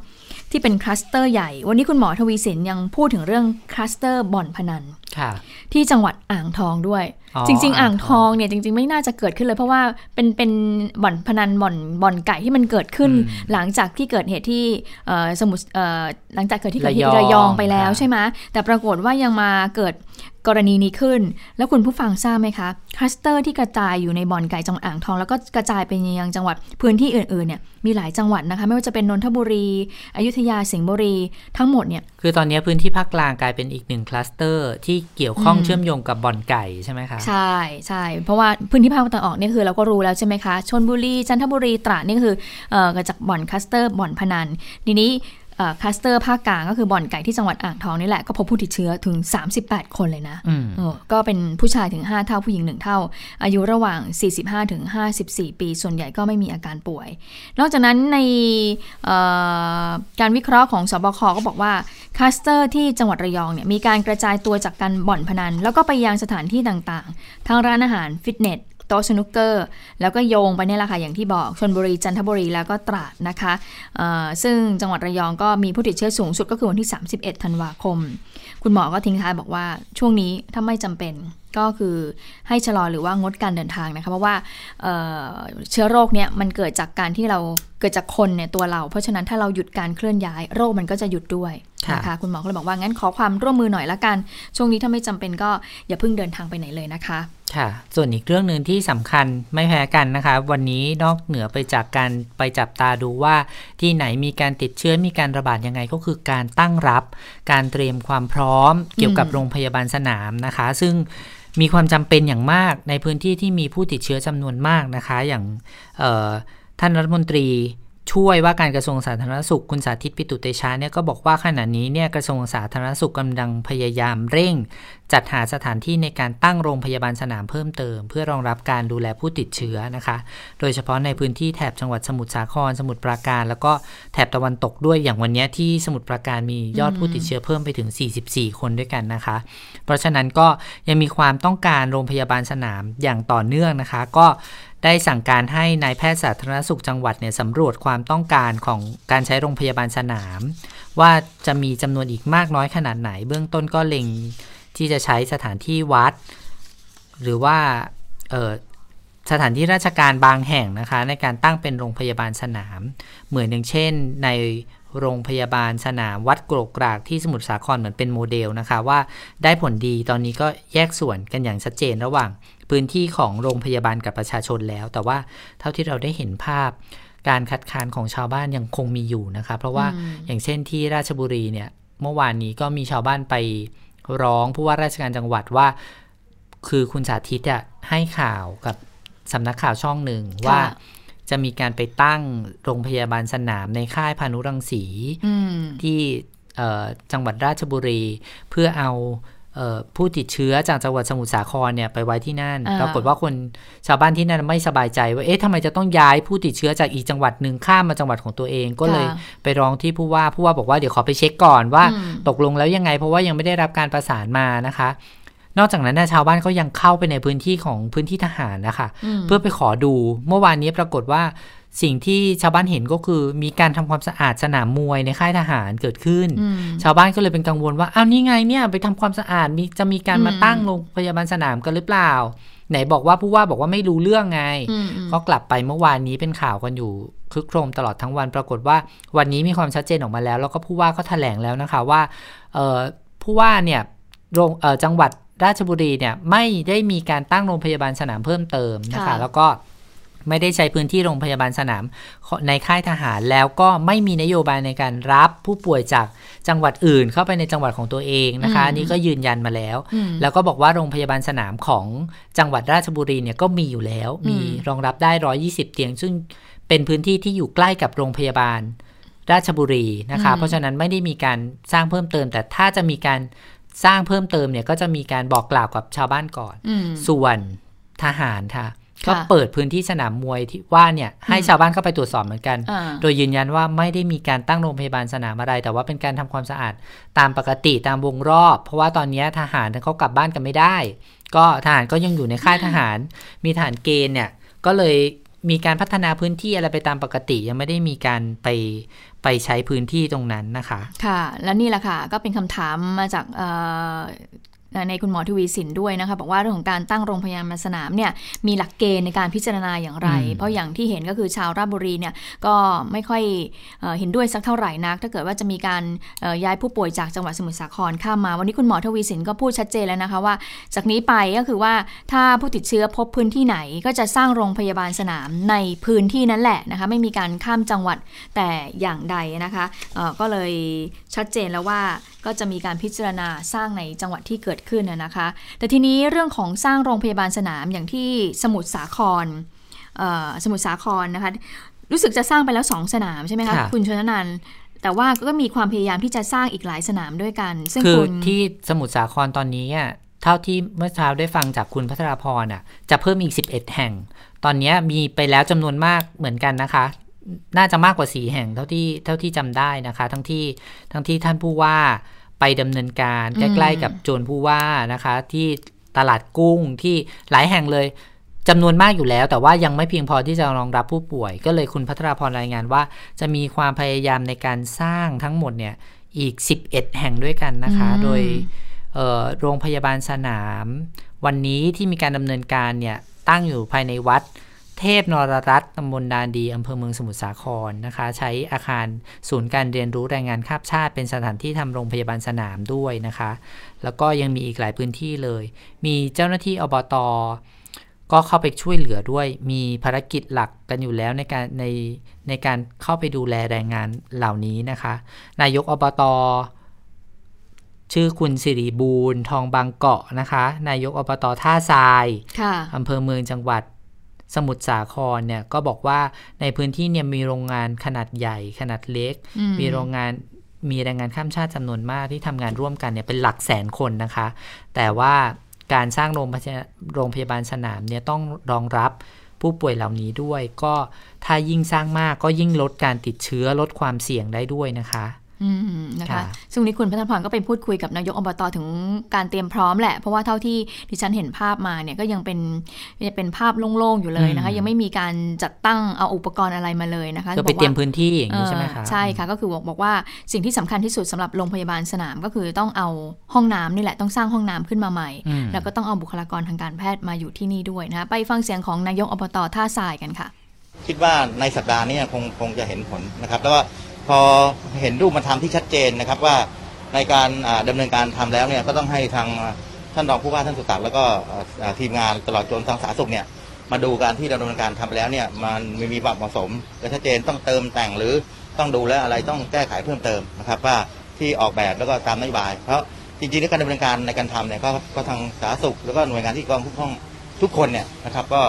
ที่เป็นคลัสเตอร์ใหญ่ วันนี้คุณหมอทวีสินยังพูดถึงเรื่องคลัสเตอร์บ่อนพนันค่ะที่จังหวัดอ่างทองด้วยอ๋อ จริง ๆ อ่างอ่างททอองงเนี่ยจริง ๆ ไม่น่าจะเกิดขึ้นเลยเพราะว่าเป็นเป็นบ่อนพนันบ่อนบ่อนไก่ที่มันเกิดขึ้นอืมหลังจากที่เกิดเหตุที่เอ่อสมุทรเอ่อหลังจากเกิดที่เกิดที่ระยองระยองไปแล้วค่ะใช่ไหมแต่ปรากฏว่ายังมาเกิดกรณีนี้ขึ้น แล้วคุณผู้ฟังทราบไหมคะคลัสเตอร์ที่กระจายอยู่ในบ่อนไก่จังหวัดอ่างทอง แล้วก็กระจายไปยังจังหวัดพื้นที่อื่นๆเนี่ยมีหลายจังหวัดนะคะ ไม่ว่าจะเป็นนนทบุรี อยุธยาสิงห์บุรีทั้งหมดเนี่ยคือตอนนี้พื้นที่ภาคกลางกลายเป็นอีกหนึ่งคลัสเตอร์ที่เกี่ยวข้องอืมเชื่อมโยงกับบ่อนไก่ใช่ไหมคะใช่ใช่เพราะว่าพื้นที่ภาคตะวันออกเนี่ยคือเราก็รู้แล้วใช่ไหมคะชลบุรีจันทบุรีตราดนี่คือเอ่อกิดจากบ่อนคลัสเตอร์บ่อนพนันทีนี้ คลัสเตอร์ภาคกลางก็คือบ่อนไก่ที่จังหวัดอ่างทองนี่แหละ ก็พบผู้ติดเชื้อถึง 38 คนเลยนะอืมเออก็เป็นผู้ชายถึง 5 เท่าผู้หญิง 1 เท่า อายุระหว่าง 45ถึง54 ปี ส่วนใหญ่ก็ไม่มีอาการป่วย นอกจากนั้นในเอ่อการวิเคราะห์ของศบคก็บอกว่าคลัสเตอร์ที่จังหวัดระยองเนี่ยมีการกระจายตัวจากการบ่อนพนัน แล้วก็ไปยังสถานที่ต่างๆทั้งร้านอาหารฟิตเนส โต๊ะสนุกเกอร์ แล้วก็โยงไปเนี่ยแหละค่ะ อย่างที่บอกชนบุรีจันทบุรีแล้วก็ตราดนะคะซึ่งจังหวัดระยองก็มีผู้ติดเชื้อสูงสุดก็คือวันที่ 31 ธันวาคม คุณหมอก็ทิ้งท้ายบอกว่าช่วงนี้ถ้าไม่จำเป็นก็คือให้ชะลอหรือว่างดการเดินทางนะคะ เพราะว่าเเชื้อโรคเนี่ยมันเกิดจากการที่เราเกิดจากคนเนี่ยตัวเรา เพราะฉะนั้นถ้าเราหยุดการเคลื่อนย้ายโรคมันก็จะหยุดด้วย นะคะคุณหมอก็เลยบอกว่างั้นขอความร่วมมือหน่อยละกัน ช่วงนี้ถ้าไม่จำเป็นก็อย่าเพิ่งเดินทางไปไหนเลยนะคะ ค่ะ ส่วนอีกเรื่องหนึ่งที่สำคัญไม่แพ้กันนะคะ วันนี้นอกเหนือไปจากการไปจับตาดูว่าที่ไหนมีการติดเชื้อมีการระบาดยังไงก็คือการตั้งรับ การเตรียมความพร้อม เกี่ยวกับอืมโรงพยาบาลสนามนะคะ ซึ่งมีความจำเป็นอย่างมากในพื้นที่ที่มีผู้ติดเชื้อจำนวนมากนะคะ อย่างเอ่อท่านรัฐมนตรี ช่วยว่าการกระทรวงสาธารณสุขคุณสาธิตปิตุเตชะเนี่ยก็บอกว่าขณะนี้เนี่ยกระทรวงสาธารณสุขกำลังพยายามเร่ง จัดหาสถานที่ในการตั้งโรงพยาบาลสนามเพิ่มเติม เพื่อรองรับการดูแลผู้ติดเชื้อนะคะ โดยเฉพาะในพื้นที่แถบจังหวัดสมุทรสาคร สมุทรปราการ แล้วก็แถบตะวันตกด้วยอย่างวันนี้ที่สมุทรปราการมียอดผู้ติดเชื้อเพิ่มไปถึง 44 คนด้วยกันนะคะ เพราะฉะนั้นก็ยังมีความต้องการโรงพยาบาลสนามอย่างต่อเนื่องนะคะ ก็ ได้สั่งการให้นายแพทย์สาธารณสุขจังหวัดเนี่ยสำรวจความต้องการของการใช้โรงพยาบาลสนาม ว่าจะมีจำนวนอีกมากน้อยขนาดไหน เบื้องต้นก็เล็งที่จะใช้สถานที่วัด หรือว่าสถานที่ราชการบางแห่งนะคะ ในการตั้งเป็นโรงพยาบาลสนาม เหมือนอย่างเช่น ในโรงพยาบาลสนามวัดโกรกกรากที่สมุทรสาครเหมือนเป็นโมเดลนะคะ ว่าได้ผลดีตอนนี้ก็แยกส่วนกันอย่างชัดเจนระหว่าง พื้นที่ของโรงพยาบาลกับประชาชนแล้ว แต่ว่าเท่าที่เราได้เห็นภาพการคัดค้านของชาวบ้านยังคงมีอยู่นะคะเพราะว่าอืมอย่างเช่นที่ราชบุรีเนี่ยเมื่อวานนี้ก็มีชาวบ้านไปร้องผู้ว่าราชการจังหวัดว่า คือคุณสาธิตอะให้ข่าวกับสำนักข่าวช่องหนึ่งว่าจะมีการไปตั้งโรงพยาบาลสนามในค่ายพานุรังสีอืมที่เอ่อจังหวัดราชบุรี เพื่อเอาเอ่อ ผู้ติดเชื้อจากจังหวัดสมุทรสาครเนี่ยไปไว้ที่นั่นอ่าปรากฏว่าคนชาวบ้านที่นั่นไม่สบายใจว่าเอ๊ะทำไมจะต้องย้ายผู้ติดเชื้อจากอีกจังหวัดหนึ่งข้ามมาจังหวัดของตัวเอง ก็เลยค่ะไปร้องที่ผู้ว่าผู้ว่าบอกว่าเดี๋ยวขอไปเช็คก่อนว่าอืมตกลงแล้วยังไง เพราะว่ายังไม่ได้รับการประสานมานะคะ นอกจากนั้นนะชาวบ้านก็ยังเข้าไปในพื้นที่ของพื้นที่ทหารนะคะอืมเพื่อไปขอดูเมื่อวานนี้ปรากฏว่าสิ่งที่ชาวบ้านเห็นก็คือมีการทำความสะอาดสนามมวยในค่ายทหารเกิดขึ้นอืมชาวบ้านก็เลยเป็นกังวลว่าอ้าวนี่ไงเนี่ยไปทำความสะอาดมีจะมีการมาอืมตั้งโรงพยาบาลสนามกันหรือเปล่า ไหนบอกว่าผู้ว่าบอกว่าไม่รู้เรื่องไงอืมอืมก็กลับไปเมื่อวานนี้เป็นข่าวกันอยู่คลึกโครมตลอดทั้งวันปรากฏว่าวันนี้มีความชัดเจนออกมาแล้ว แล้วก็ผู้ว่าก็แถลงแล้วนะคะว่าเอ่อผู้ว่าเนี่ยโรงเอ่อจังหวัด ราชบุรีเนี่ยไม่ได้มีการตั้งโรงพยาบาลสนามเพิ่มเติมนะคะค่ะแล้วก็ไม่ได้ใช้พื้นที่โรงพยาบาลสนามในค่ายทหาร แล้วก็ไม่มีนโยบายในการรับผู้ป่วยจากจังหวัดอื่นเข้าไปในจังหวัดของตัวเองนะคะอันนี้ก็ยืนยันมาแล้วอืมแล้วก็บอกว่าโรงพยาบาลสนามของจังหวัดราชบุรีเนี่ยก็มีอยู่แล้วอืมมีรองรับได้ 120 เตียง ซึ่งเป็นพื้นที่ที่อยู่ใกล้กับโรงพยาบาลราชบุรีนะคะ เพราะฉะนั้นไม่ได้มีการสร้างเพิ่มเติม แต่ถ้าจะมีการ สร้างเพิ่มเติมเนี่ยก็จะมีการบอกกล่าวกับชาวบ้านก่อนอืมส่วนทหารค่ะค่ะก็เปิดพื้นที่สนามมวยที่ว่าเนี่ยให้ชาวบ้านเข้าไปตรวจสอบเหมือนกันอ่าโดยยืนยันว่าไม่ได้มีการตั้งโรงพยาบาลสนามอะไร แต่ว่าเป็นการทำความสะอาดตามปกติตามวงรอบ เพราะว่าตอนนี้ทหารเขากลับบ้านกันไม่ได้ ก็ทหารก็ยังอยู่ในค่ายทหาร มีทหารเกณฑ์เนี่ยก็เลย มีการพัฒนาพื้นที่อะไรไปตามปกติ ยังไม่ได้มีการไปไปใช้พื้นที่ตรงนั้นนะคะ ค่ะ และนี่แหละค่ะ ก็เป็นคำถามมาจาก ในคุณหมอทวีสินด้วยนะคะบอกว่าเรื่องของการตั้งโรงพยาบาลสนามเนี่ยมีหลักเกณฑ์ในการพิจารณาอย่างไรอืมเพราะอย่างที่เห็นก็คือชาวราชบุรีเนี่ยก็ไม่ค่อยเอ่อเห็นด้วยสักเท่าไหร่นัก ถ้าเกิดว่าจะมีการเอ่อย้ายผู้ป่วยจากจังหวัดสมุทรสาครข้ามมา วันนี้คุณหมอทวีสินก็พูดชัดเจนแล้วนะคะว่า จากนี้ไปก็คือว่าถ้าผู้ติดเชื้อพบพื้นที่ไหน ก็จะสร้างโรงพยาบาลสนามในพื้นที่นั้นแหละนะคะไม่มีการข้ามจังหวัดแต่อย่างใดนะคะเอ่อก็เลยชัดเจนแล้วว่าก็จะมีการพิจารณาสร้างในจังหวัดที่เกิดขึ้นนะนะคะ แต่ทีนี้เรื่องของสร้างโรงพยาบาลสนามอย่างที่สมุทรสาครเอ่อสมุทรสาครนะคะ รู้สึกจะสร้างไปแล้วสองสนามใช่ไหมคะค่ะคุณชนนันท์แต่ว่าก็มีความพยายามที่จะสร้างอีกหลายสนามด้วยกัน ซึ่งคือคุณที่สมุทรสาครตอนนี้อะเท่าที่เมื่อเช้าได้ฟังจากคุณพัทราพรอะจะเพิ่มอีก 11 แห่ง ตอนนี้มีไปแล้วจำนวนมากเหมือนกันนะคะ น่าจะมากกว่าสีแห่งเท่าที่เท่าที่จำได้นะคะ ทั้งที่ทั้งที่ท่านผู้ว่า ไปดำเนินการอืใกมล้ๆกับโจรผู้ว่านะคะ ที่ตลาดกุ้งที่หลายแห่งเลยจำนวนมากอยู่แล้ว แต่ว่ายังไม่เพียงพอที่จะรองรับผู้ป่วย ก็เลยคุณพัทราพรรายงานว่า จะมีความพยายามในการสร้างทั้งหมดเนี่ยอีก 11 แห่งด้วยกันนะคะอืมโดยเอ่อโรงพยาบาลสนาม วันนี้ที่มีการดำเนินการเนี่ยตั้งอยู่ภายในวัด เทพนรรัตน์ตำบลดานดีอำเภอเมืองสมุทรสาครนะคะ ใช้อาคารศูนย์การเรียนรู้แรงงานข้ามชาติ เป็นสถานที่ทำโรงพยาบาลสนามด้วยนะคะ แล้วก็ยังมีอีกหลายพื้นที่เลย มีเจ้าหน้าที่อบตก็เข้าไปช่วยเหลือด้วย มีภารกิจหลักกันอยู่แล้วในการในในการเข้าไปดูแลแรงงานเหล่านี้นะคะ นายกอบตชื่อคุณสิริบูรณ์ทองบางเกาะนะคะ นายกอบตท่าทรายค่ะอำเภอเมืองจังหวัด สมุทรสาครเนี่ยก็บอกว่าในพื้นที่เนี่ยมีโรงงานขนาดใหญ่ขนาดเล็กอืมมีโรงงานมีแรงงานข้ามชาติจำนวนมากที่ทำงานร่วมกันเนี่ยเป็นหลักแสนคนนะคะ แต่ว่าการสร้างโรงพยาโรงพยาบาลสนามเนี่ยต้องรองรับผู้ป่วยเหล่านี้ด้วย ก็ถ้ายิ่งสร้างมากก็ยิ่งลดการติดเชื้อลดความเสี่ยงได้ด้วยนะคะอืม นะคะค่ะซึ่งวันนี้คุณพัฒนพรก็ไปพูดคุยกับนายกอบตถึงการเตรียมพร้อมแหละ เพราะว่าเท่าที่ดิฉันเห็นภาพมาเนี่ยก็ยังเป็นยังเป็นภาพโล่งๆอยู่เลยนะคะอืมยังไม่มีการจัดตั้งเอาอุปกรณ์อะไรมาเลยนะคะก็ไปบอกว่าเตรียมพื้นที่อย่างนี้ใช่ไหมคะเออใช่ค่ะก็คือบอกบอกว่าสิ่งที่สำคัญที่สุดสำหรับโรงพยาบาลสนามก็คือต้องเอาห้องน้ำนี่แหละต้องสร้างห้องน้ำขึ้นมาใหม่อืมแล้วก็ต้องเอาบุคลากรทางการแพทย์มาอยู่ที่นี่ด้วยนะคะไปฟังเสียงของนายกอบตท่าทรายกันค่ะ คิดว่าในสัปดาห์นี้คงคงจะเห็นผลนะครับ แล้วก็ พอเห็นรูปมาทำที่ชัดเจนนะครับว่าในการอ่าดำเนินการทำแล้วเนี่ยก็ต้องให้ทางท่านรองผู้ว่าท่านสุตักแล้วก็ทีมงานตลอดจนทางสาธารณสุขเนี่ยมาดูการที่ดำเนินการทำไปแล้วเนี่ยมันมีความเหมาะสมและชัดเจนต้องเติมแต่งหรือต้องดูแลอะไรต้องแก้ไขเพิ่มเติมนะครับว่าที่ออกแบบแล้วก็ตามนโยบาย เพราะจริงๆแล้วการดำเนินการในการทำเนี่ยก็ก็ทางสาธารณสุข แล้วก็หน่วยงานที่กองทุกห้องทุกคนเนี่ยนะครับก็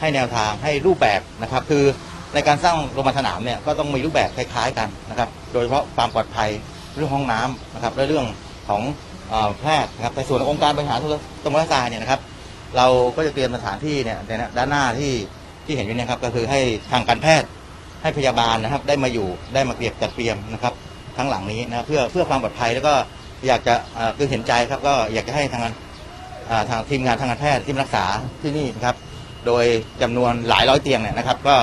ให้แนวทางให้รูปแบบนะครับ คือ ในการสร้างโรงพยาบาลสนามเนี่ยก็ต้องมีรูปแบบคล้ายๆกันนะครับ โดยเฉพาะความปลอดภัยเรื่องห้องน้ำนะครับและเรื่องของแพทย์นะครับในส่วนขององค์การบริหารส่วนตำบลท่าเนี่ยนะครับ เราก็จะเตรียมสถานที่เนี่ยในด้านหน้าที่ที่เห็นอยู่เนะครับก็คือให้ทางการแพทย์ให้พยาบาลนะครับ ได้มาอยู่ได้มาเก็บจัดเตรียมนะครับทั้งหลังนี้นะครับเพื่อเพื่อความปลอดภัยแล้วก็อยากจะคือเห็นใจครับก็อยากจะให้ทางทางทีมงานทางการแพทย์ที่รักษาที่นี่นะครับ โดยจำนวนหลายร้อยเตียงเนี่ยนะครับ ก็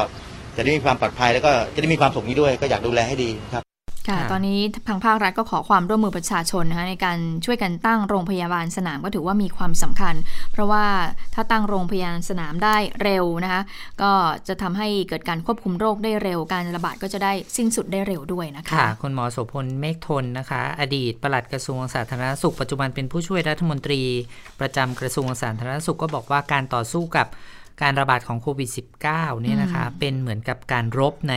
จะได้มีความปลอดภัยแล้วก็จะได้มีความสุขนี้ด้วย ก็อยากดูแลให้ดีครับค่ะค่ะตอนนี้ทางภาครัฐก็ขอความร่วมมือประชาชนนะคะในการช่วยกันตั้งโรงพยาบาลสนามก็ถือว่ามีความสำคัญ เพราะว่าถ้าตั้งโรงพยาบาลสนามได้เร็วนะคะก็จะทำให้เกิดการควบคุมโรคได้เร็ว การระบาดก็จะได้สิ้นสุดได้เร็วด้วยนะคะค่ะคุณหมอโสพลเมฆทนนะคะ อดีตปลัดกระทรวงสาธารณสุข ปัจจุบันเป็นผู้ช่วยรัฐมนตรี ประจำกระทรวงสาธารณสุขก็บอกว่าการต่อสู้กับ การระบาดของโควิด -19 เนี่ยนะคะเป็นเหมือนกับการรบใน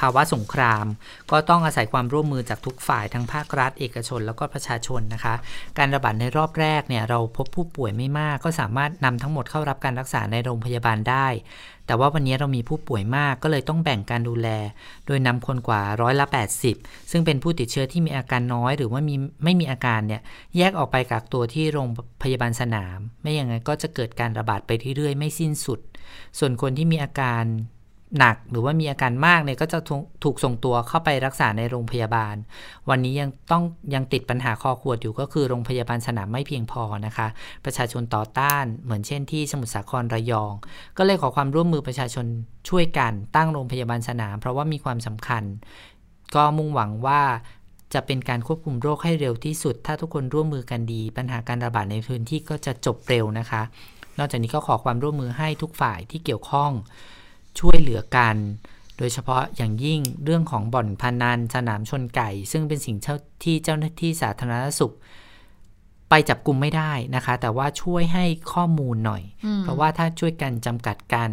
ภาวะสงคราม ก็ต้องอาศัยความร่วมมือจากทุกฝ่ายทั้งภาครัฐ เอกชน แล้วก็ประชาชนนะคะ การระบาดในรอบแรกเนี่ยเราพบผู้ป่วยไม่มาก ก็สามารถนำทั้งหมดเข้ารับการรักษาในโรงพยาบาลได้ แต่ว่าวันนี้เรามีผู้ป่วยมากก็เลยต้องแบ่งการดูแล โดยนำคนกว่าร้อยละ 80 ซึ่งเป็นผู้ติดเชื้อที่มีอาการน้อย หรือว่ามีไม่มีอาการเนี่ยแยกออกไปกักตัวที่โรงพยาบาลสนาม ไม่อย่างนั้นก็จะเกิดการระบาดไปเรื่อยๆไม่สิ้นสุด ส่วนคนที่มีอาการ หนักหรือว่ามีอาการมากเนี่ยก็จะถูกส่งตัวเข้าไปรักษาในโรงพยาบาล วันนี้ยังต้องยังติดปัญหาคอขวดอยู่ก็คือโรงพยาบาลสนามไม่เพียงพอนะคะ ประชาชนต่อต้านเหมือนเช่นที่สมุทรสาครระยอง ก็เลยขอความร่วมมือประชาชนช่วยกันตั้งโรงพยาบาลสนาม เพราะว่ามีความสำคัญ ก็มุ่งหวังว่าจะเป็นการควบคุมโรคให้เร็วที่สุด ถ้าทุกคนร่วมมือกันดี ปัญหาการระบาดในพื้นที่ก็จะจบเร็วนะคะ นอกจากนี้ก็ขอความร่วมมือให้ทุกฝ่ายที่เกี่ยวข้อง ช่วยเหลือกัน โดยเฉพาะอย่างยิ่งเรื่องของบ่อนพนันสนามชนไก่ ซึ่งเป็นสิ่งที่เจ้าหน้าที่สาธารณสุข ไปจับกลุ่มไม่ได้นะคะ แต่ว่าช่วยให้ข้อมูลหน่อยอเพราะว่าถ้าช่วยกันจำกัดการ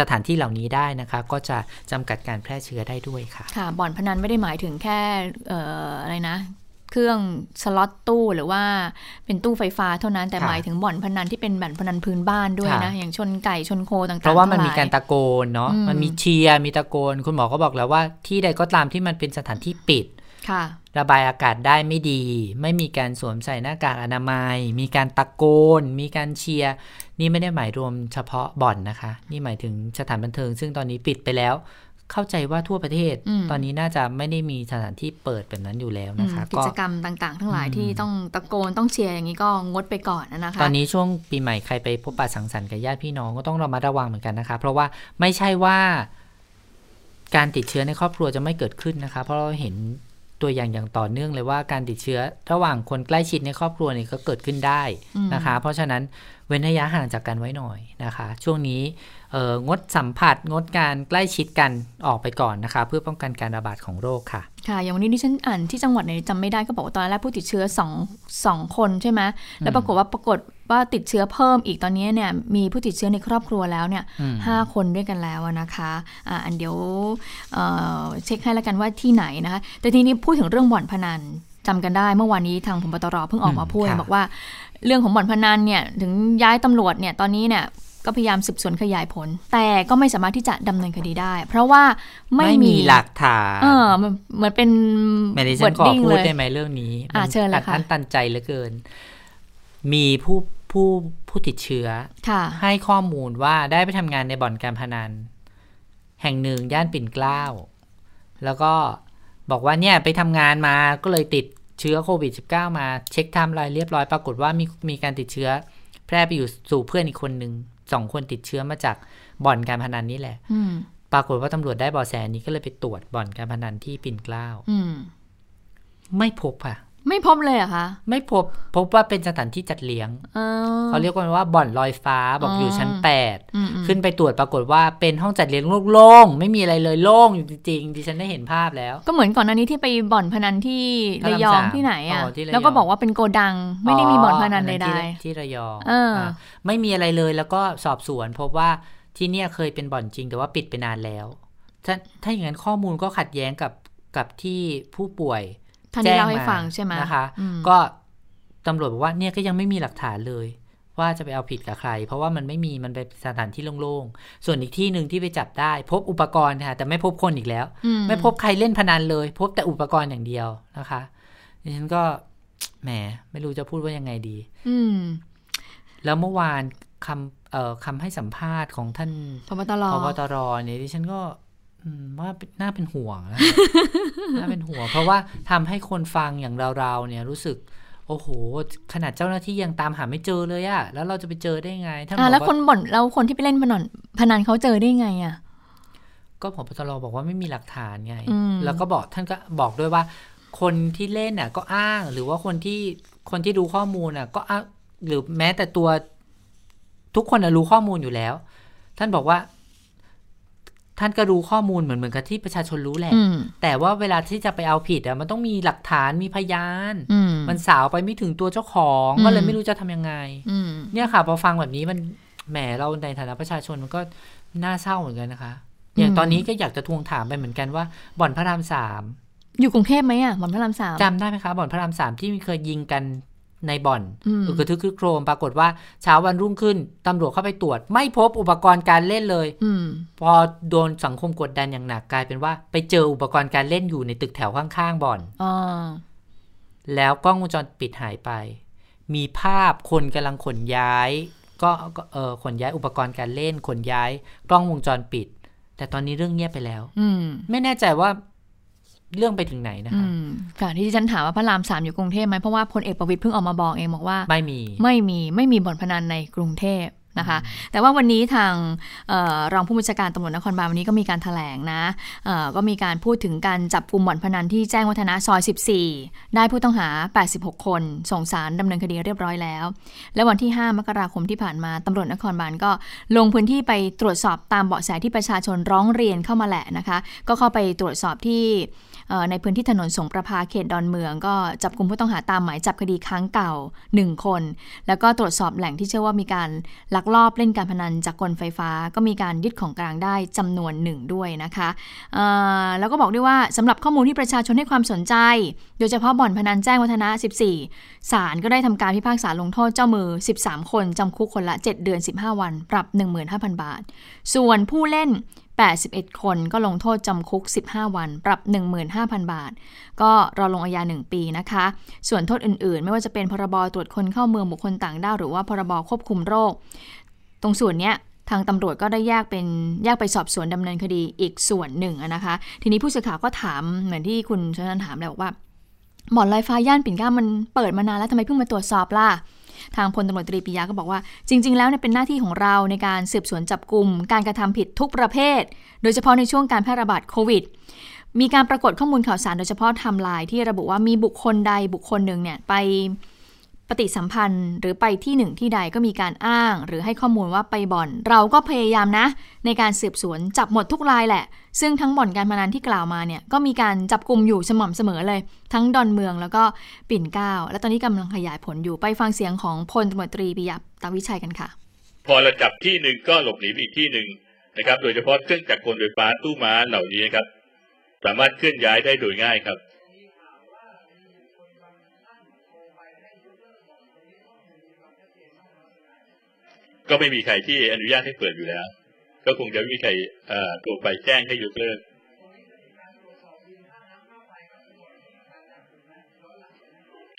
สถานที่เหล่านี้ได้นะคะ ก็จะจำกัดการแพร่เชื้อได้ด้วยค่ะ ค่ะบ่อนพนันไม่ได้หมายถึงแค่อออะไรนะ เครื่องสล็อตตู้หรือว่าเป็นตู้ไฟฟ้าเท่านั้นแต่ค่ะหมายถึงบ่อนพนันที่เป็นบ่อนพนันพื้นบ้านด้วยนะค่ะอย่างชนไก่ชนโคต่างๆเพราะว่ามันทั้งหมีลยการตะโกนเนาะอืมมันมีเชียร์มีตะโกน คุณหมอก็บอกแล้วว่าที่ใดก็ตามที่มันเป็นสถานที่ปิดค่ะ ระบายอากาศได้ไม่ดี ไม่มีการสวมใส่หน้ากากอนามัย มีการตะโกน มีการเชียร์นี่ไม่ได้หมายรวมเฉพาะบ่อนนะคะ นี่หมายถึงสถานบันเทิง ซึ่งตอนนี้ปิดไปแล้ว เข้าใจว่าทั่วประเทศอืมตอนนี้น่าจะไม่ได้มีสถานที่เปิดแบบนั้นอยู่แล้วนะคะอืมกิจกรรมต่างๆ ทั้งหลายอืมที่ต้องตะโกนต้องเชียร์อย่างนี้ก็งดไปก่อนนะคะตอนนี้ช่วงปีใหม่ใครไปพบปะสังสรรค์กับญาติพี่น้องก็ต้องระมัดระวังเหมือนกันนะคะ เพราะว่าไม่ใช่ว่า การติดเชื้อในครอบครัวจะไม่เกิดขึ้นนะคะ เพราะเราเห็นตัวอย่างอย่างต่อเนื่องเลยว่าการติดเชื้อระหว่างคนใกล้ชิดในครอบครัวนี่ก็เกิดขึ้นได้นะคะ เพราะฉะนั้นเว้นระยะห่างจากกันไว้หน่อยนะคะ ช่วงนี้เอ่อ งดสัมผัส งดการใกล้ชิดกันออกไปก่อนนะคะ เพื่อป้องกันการระบาดของโรคค่ะ ค่ะ อย่างวันนี้ดิฉันอ่านที่จังหวัดไหนจำไม่ได้ก็บอกว่าตอนแรกผู้ติดเชื้อสองสองคนใช่ไหมแล้วปรากฏว่าปรากฏว่าติดเชื้อเพิ่มอีกตอนนี้เนี่ยมีผู้ติดเชื้อในครอบครัวแล้วเนี่ยอืมห้าคนด้วยกันแล้วอะนะคะอ่าอันเดี๋ยวเอ่อเช็คให้แล้วกันว่าที่ไหนนะคะแต่ทีนี้พูดถึงเรื่องบ่อนพนันจำกันได้เมื่อวานนี้ทางพบตรเพิ่งออกมาพูดอืมค่ะบอกว่า เรื่องของบ่อนพนันเนี่ยถึงย้ายตำรวจเนี่ยตอนนี้เนี่ย ก็พยายามสืบสวนขยายผล แต่ก็ไม่สามารถที่จะดำเนินคดีได้ เพราะว่าไม่ไม่มีหลักฐานเออมันเหมือนเป็นแมดิฉันขอ wording พูดเลยได้ไหมเรื่องนี้อะมันเชิญเลยอัดค่ะอั้นตันใจเหลือเกิน มีผู้ผู้ผู้ติดเชื้อค่ะให้ข้อมูลว่าได้ไปทำงานในบ่อนการพนัน แห่งหนึ่งย่านปิ่นเกล้า แล้วก็บอกว่าเนี่ยไปทำงานมาก็เลยติดเชื้อโควิด -19 มาเช็คไทม์ไลน์เรียบร้อยปรากฏว่ามีมีการติดเชื้อ แพร่ไปอยู่สู่เพื่อนอีกคนหนึ่ง สองคนติดเชื้อมาจากบ่อนการพนันนี่แหละอืมปรากฏว่าตำรวจได้เบาะแสนี้ก็เลยไปตรวจบ่อนการพนันที่ปิ่นเกล้าอืมไม่พบค่ะ ไม่พบเลยเหรอะคะ ไม่พบพบว่าเป็นสถานที่จัดเลี้ยงเออเขาเรียกกันว่าบ่อนลอยฟ้าบอกอยู่ชั้นอืมแปดอืมอืมขึ้นไปตรวจปรากฏว่าเป็นห้องจัดเลี้ยงโล่งๆไม่มีอะไรเลยโล่งอยู่จริงๆดิฉันได้เห็นภาพแล้ว ก็เหมือนก่อนหน้านี้ที่ไปบ่อนพนันที่พระระรามยองสามที่ไหนอะอ๋อที่ระยองแล้วก็บอกว่าเป็นโกดังไม่ได้มีบ่อนพนันใดที่ที่ระยองเอออะไม่มีอะไรเลยแล้วก็สอบสวนพบว่าที่เนี่ยเคยเป็นบ่อนจริงแต่ว่าปิดไปนานแล้วถ้าถ้าอย่างนั้นข้อมูลก็ขัดแย้งกับกับที่ผู้ป่วย ๆท่านที่เล่าให้ฟังใช่ไหมนะคะอืมก็ตำรวจบอกว่าเนี่ยก็ยังไม่มีหลักฐานเลยเพว่าจะไปเอาผิดกับใคร เพราะว่ามันไม่มีมันเป็นสถานที่โล่งๆ ส่วนอีกที่หนึ่งที่ไปจับได้ พบอุปกรณ์ค่ะแต่ไม่พบคนอีกแล้วอืมไม่พบใครเล่นพนันเลย พบแต่อุปกรณ์อย่างเดียวนะคะดิฉันก็แหมไม่รู้จะพูดว่ายังไงดี อืมแล้วเมื่อวานคำเอ่อคำให้สัมภาษณ์ของท่านพบตรพบตรเนี่ยดิฉันก็อืม ว่าน่าเป็นห่วงนะน่าเป็นห่วง เพราะว่าทำให้คนฟังอย่างเราๆเนี่ยรู้สึก โอ้โห ขนาดเจ้าหน้าที่ยังตามหาไม่เจอเลยอะแล้วเราจะไปเจอได้ไงท่านบอ่าอกแล้วคนว่าบ่นแล้วคนที่ไปเล่นพนันพนันเขาเจอได้ไงอะก็พบตรบอกว่าไม่มีหลักฐานไงอืมแล้วก็บอกท่านก็บอกด้วยว่า คนที่เล่นน่ะ ก็อ้างหรือว่าคนที่คนที่รู้ข้อมูลน่ะ ก็อ้างหรือแม้แต่ตัว ทุกคนน่ะรู้ข้อมูลอยู่แล้ว ท่านบอกว่า ท่านก็รู้ข้อมูลเหมือนเหมือนกับที่ประชาชนรู้แหละอืมแต่ว่าเวลาที่จะไปเอาผิดอะมันต้องมีหลักฐานมีพยานอืมมันสาวไปไม่ถึงตัวเจ้าของอืมก็เลยไม่รู้จะทำยังไงอืมเนี่ยค่ะพอฟังแบบนี้มันแหมเราในฐานะประชาชนมันก็น่าเศร้าเหมือนกันนะคะ อย่างตอนนี้ก็อยากจะทวงถามไปเหมือนกันว่าบ่อนพระรามสามอยู่กรุงเทพไหมอะบ่อนพระรามสามจำได้ไหมคะบ่อนพระรามสามที่เคยยิงกัน ในบ่อนอืมอึกกระทึกครึกโครมปรากฏว่าเช้าวันรุ่งขึ้นตำรวจเข้าไปตรวจ ไม่พบอุปกรณ์การเล่นเลยอืมพอโดนสังคมกดดันอย่างหนักกลายเป็นว่า ไปเจออุปกรณ์การเล่นอยู่ในตึกแถวข้างๆบ่อนอ๋อแล้วกล้องวงจรปิดหายไป มีภาพคนกำลังขนย้ายก็ก็เออขนย้ายอุปกรณ์การเล่นขนย้าย กล้องวงจรปิด แต่ตอนนี้เรื่องเงียบไปแล้ว อืมไม่แน่ใจว่า เรื่องไปถึงไหนนะอืคะมค่ะที่ดิฉันถามว่าพระรามสามอยู่กรุงเทพไหมเพราะว่าพลเอกประวิตยเพิ่งออกมาบอกเองบอกว่า ไม่มีไม่มีไม่มีบ่อนพนันในกรุงเทพนะคะ แต่ว่าวันนี้ทางเออรองผู้บัญชาการตำรวจนครบาลวันนี้ก็มีการถแถลงนะเอ่อก็มีการพูดถึงการจับกลุ่มบ่อนพนันที่แจ้งวัฒนะซอย 14 ได้ผู้ต้องหา 86 คน ส่งสารดำเนินคดีเรียบร้อยแล้ว และวันที่ 5 มกราคมที่ผ่านมาตำรวจนครบาลก็ลงพื้นที่ไปตรวจสอบตามเบาะแสที่ประชาชนร้องเรียนเข้ามาแหละนะคะ ก็เข้าไปตรวจสอบที่เอ่อ ในพื้นที่ถนนสงประภาเขตดอนเมือง ก็จับกลุ่มผู้ต้องหาตามหมายจับคดีค้างเก่า 1 คน แล้วก็ตรวจสอบแหล่งที่เชื่อว่ามีการลักลอบเล่นการพนันจากกลไฟฟ้า ก็มีการยึดของกลางได้จำนวนหนึ่งด้วยนะคะแล้วก็บอกด้วยว่าสำหรับข้อมูลที่ประชาชนให้ความสนใจ โดยเฉพาะบ่อนพนันแจ้งวัฒนะ 14 ศาลก็ได้ทำการพิพากษาลงโทษเจ้ามือ 13 คนจำคุกคนละ 7 เดือน 15 วัน ปรับ 15,000 บาท ส่วนผู้เล่น 81 คนก็ลงโทษจำคุก 15 วัน ปรับ 15,000 บาท ก็รอลงอาญา 1 ปีนะคะ ส่วนโทษอื่นๆ ไม่ว่าจะเป็นพรบตรวจคนเข้าเมืองบุคคลต่างด้าวหรือว่าพรบควบคุมโรค ตรงส่วนเนี้ยทางตำรวจก็ได้แยกเป็นแยกไปสอบสวนดำเนินคดีอีกส่วนหนึ่งนะคะ ทีนี้ผู้สื่อข่าวก็ถามเหมือนที่คุณชนันถามเลยบอกว่าบ่อนลอยฟ้าย่านปิ่นเกล้ามันเปิดมานานแล้วทำไมเพิ่งมาตรวจสอบล่ะ ทางพลตำรวจตรีปิยะก็บอกว่า จริง ๆ แล้วเนี่ยเป็นหน้าที่ของเราในการสืบสวนจับกลุ่มการกระทำผิดทุกประเภท โดยเฉพาะในช่วงการแพร่ระบาดโควิดมีการปรากฏข้อมูลข่าวสารโดยเฉพาะไทม์ไลน์ที่ระบุว่ามีบุคคลใดบุคคลหนึ่งเนี่ยไป ปฏิสัมพันธ์หรือไปที่หนึ่งที่ใดก็มีการอ้าง หรือให้ข้อมูลว่าไปบ่อน เราก็พยายามนะ ในการสืบสวนจับหมดทุกรายแหละ ซึ่งทั้งบ่อนการพนันที่กล่าวมาเนี่ยก็มีการจับกลุ่มอยู่สม่ำเสมอเลย ทั้งดอนเมืองแล้วก็ปิ่นเกล้าและตอนนี้กำลังขยายผลอยู่ไปฟังเสียงของพลตำรวจตรีปิยะตาวิชัยกันค่ะ พอเราจับที่หนึ่งก็หลบหนีไปอีกที่หนึ่งนะครับ โดยเฉพาะเครื่องจักรกลไฟฟ้าตู้ม้าเหล่านี้ครับสามารถเคลื่อนย้ายได้โดยง่ายครับ ก็ไม่มีใครที่อนุญาตให้เปิดอยู่แล้ว ก็คงจะไม่มีใครโทรไปแจ้งให้ยกเลิก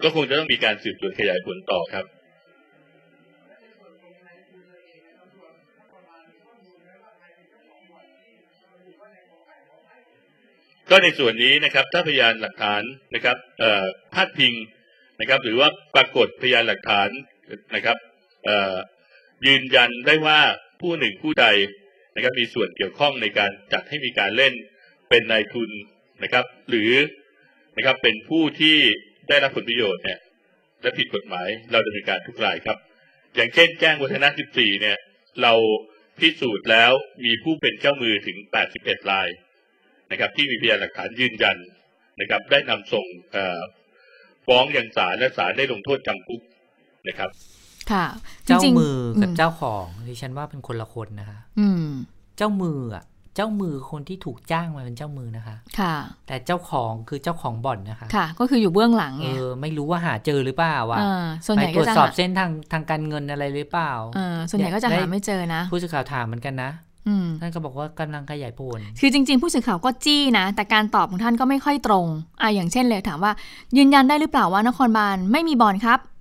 ก็คงจะต้องมีการสืบสวนขยายผลต่อครับ ก็ในส่วนนี้นะครับ ถ้าพยานหลักฐานนะครับพาดพิงนะครับ หรือว่าปรากฏพยานหลักฐานนะครับ ยืนยันได้ว่าผู้หนึ่งผู้ใดนะครับมีส่วนเกี่ยวข้องในการจัดให้มีการเล่นเป็นนายทุนนะครับ หรือนะครับเป็นผู้ที่ได้รับผลประโยชน์เนี่ยและผิดกฎหมายเราดำเนินการทุกรายครับ อย่างเช่นแจ้งวัฒนะ 14 เนี่ย เราพิสูจน์แล้วมีผู้เป็นเจ้ามือถึง 81 รายนะครับ ที่มีพยานหลักฐานยืนยันนะครับ ได้นำส่งฟ้องยังศาลและศาลได้ลงโทษจำคุกนะครับ ค่ะ เจ้าจริงๆมือกับมเจ้าของดิฉันว่าเป็นคนละคนนะคะ อืม เจ้ามืออะ เจ้ามือคนที่ถูกจ้างมาเป็นเจ้ามือนะคะ ค่ะ แต่เจ้าของคือเจ้าของบ่อนนะคะ ค่ะ ก็คืออยู่เบื้องหลังเอไงอไม่รู้ว่าหาเจอหรือเปล่าวะเออส่วนไปใหญ่ตรก็วจจะสอบหาเส้นทางทางการเงินอะไรหรือเปล่าเออส่วนใหญ่ก็จะหาได้ไม่เจอนะ ผู้สื่อข่าวถามเหมือนกันนะอืมท่านก็บอกว่ากำลังขยายผล คือจริง ๆ ผู้สื่อข่าวก็จี้นะ แต่การตอบของท่านก็ไม่ค่อยตรง อะอย่างเช่นเลยถามว่า ยืนยันได้หรือเปล่าว่านครบาลไม่มีบ่อนครับอ่าถ้าอ่า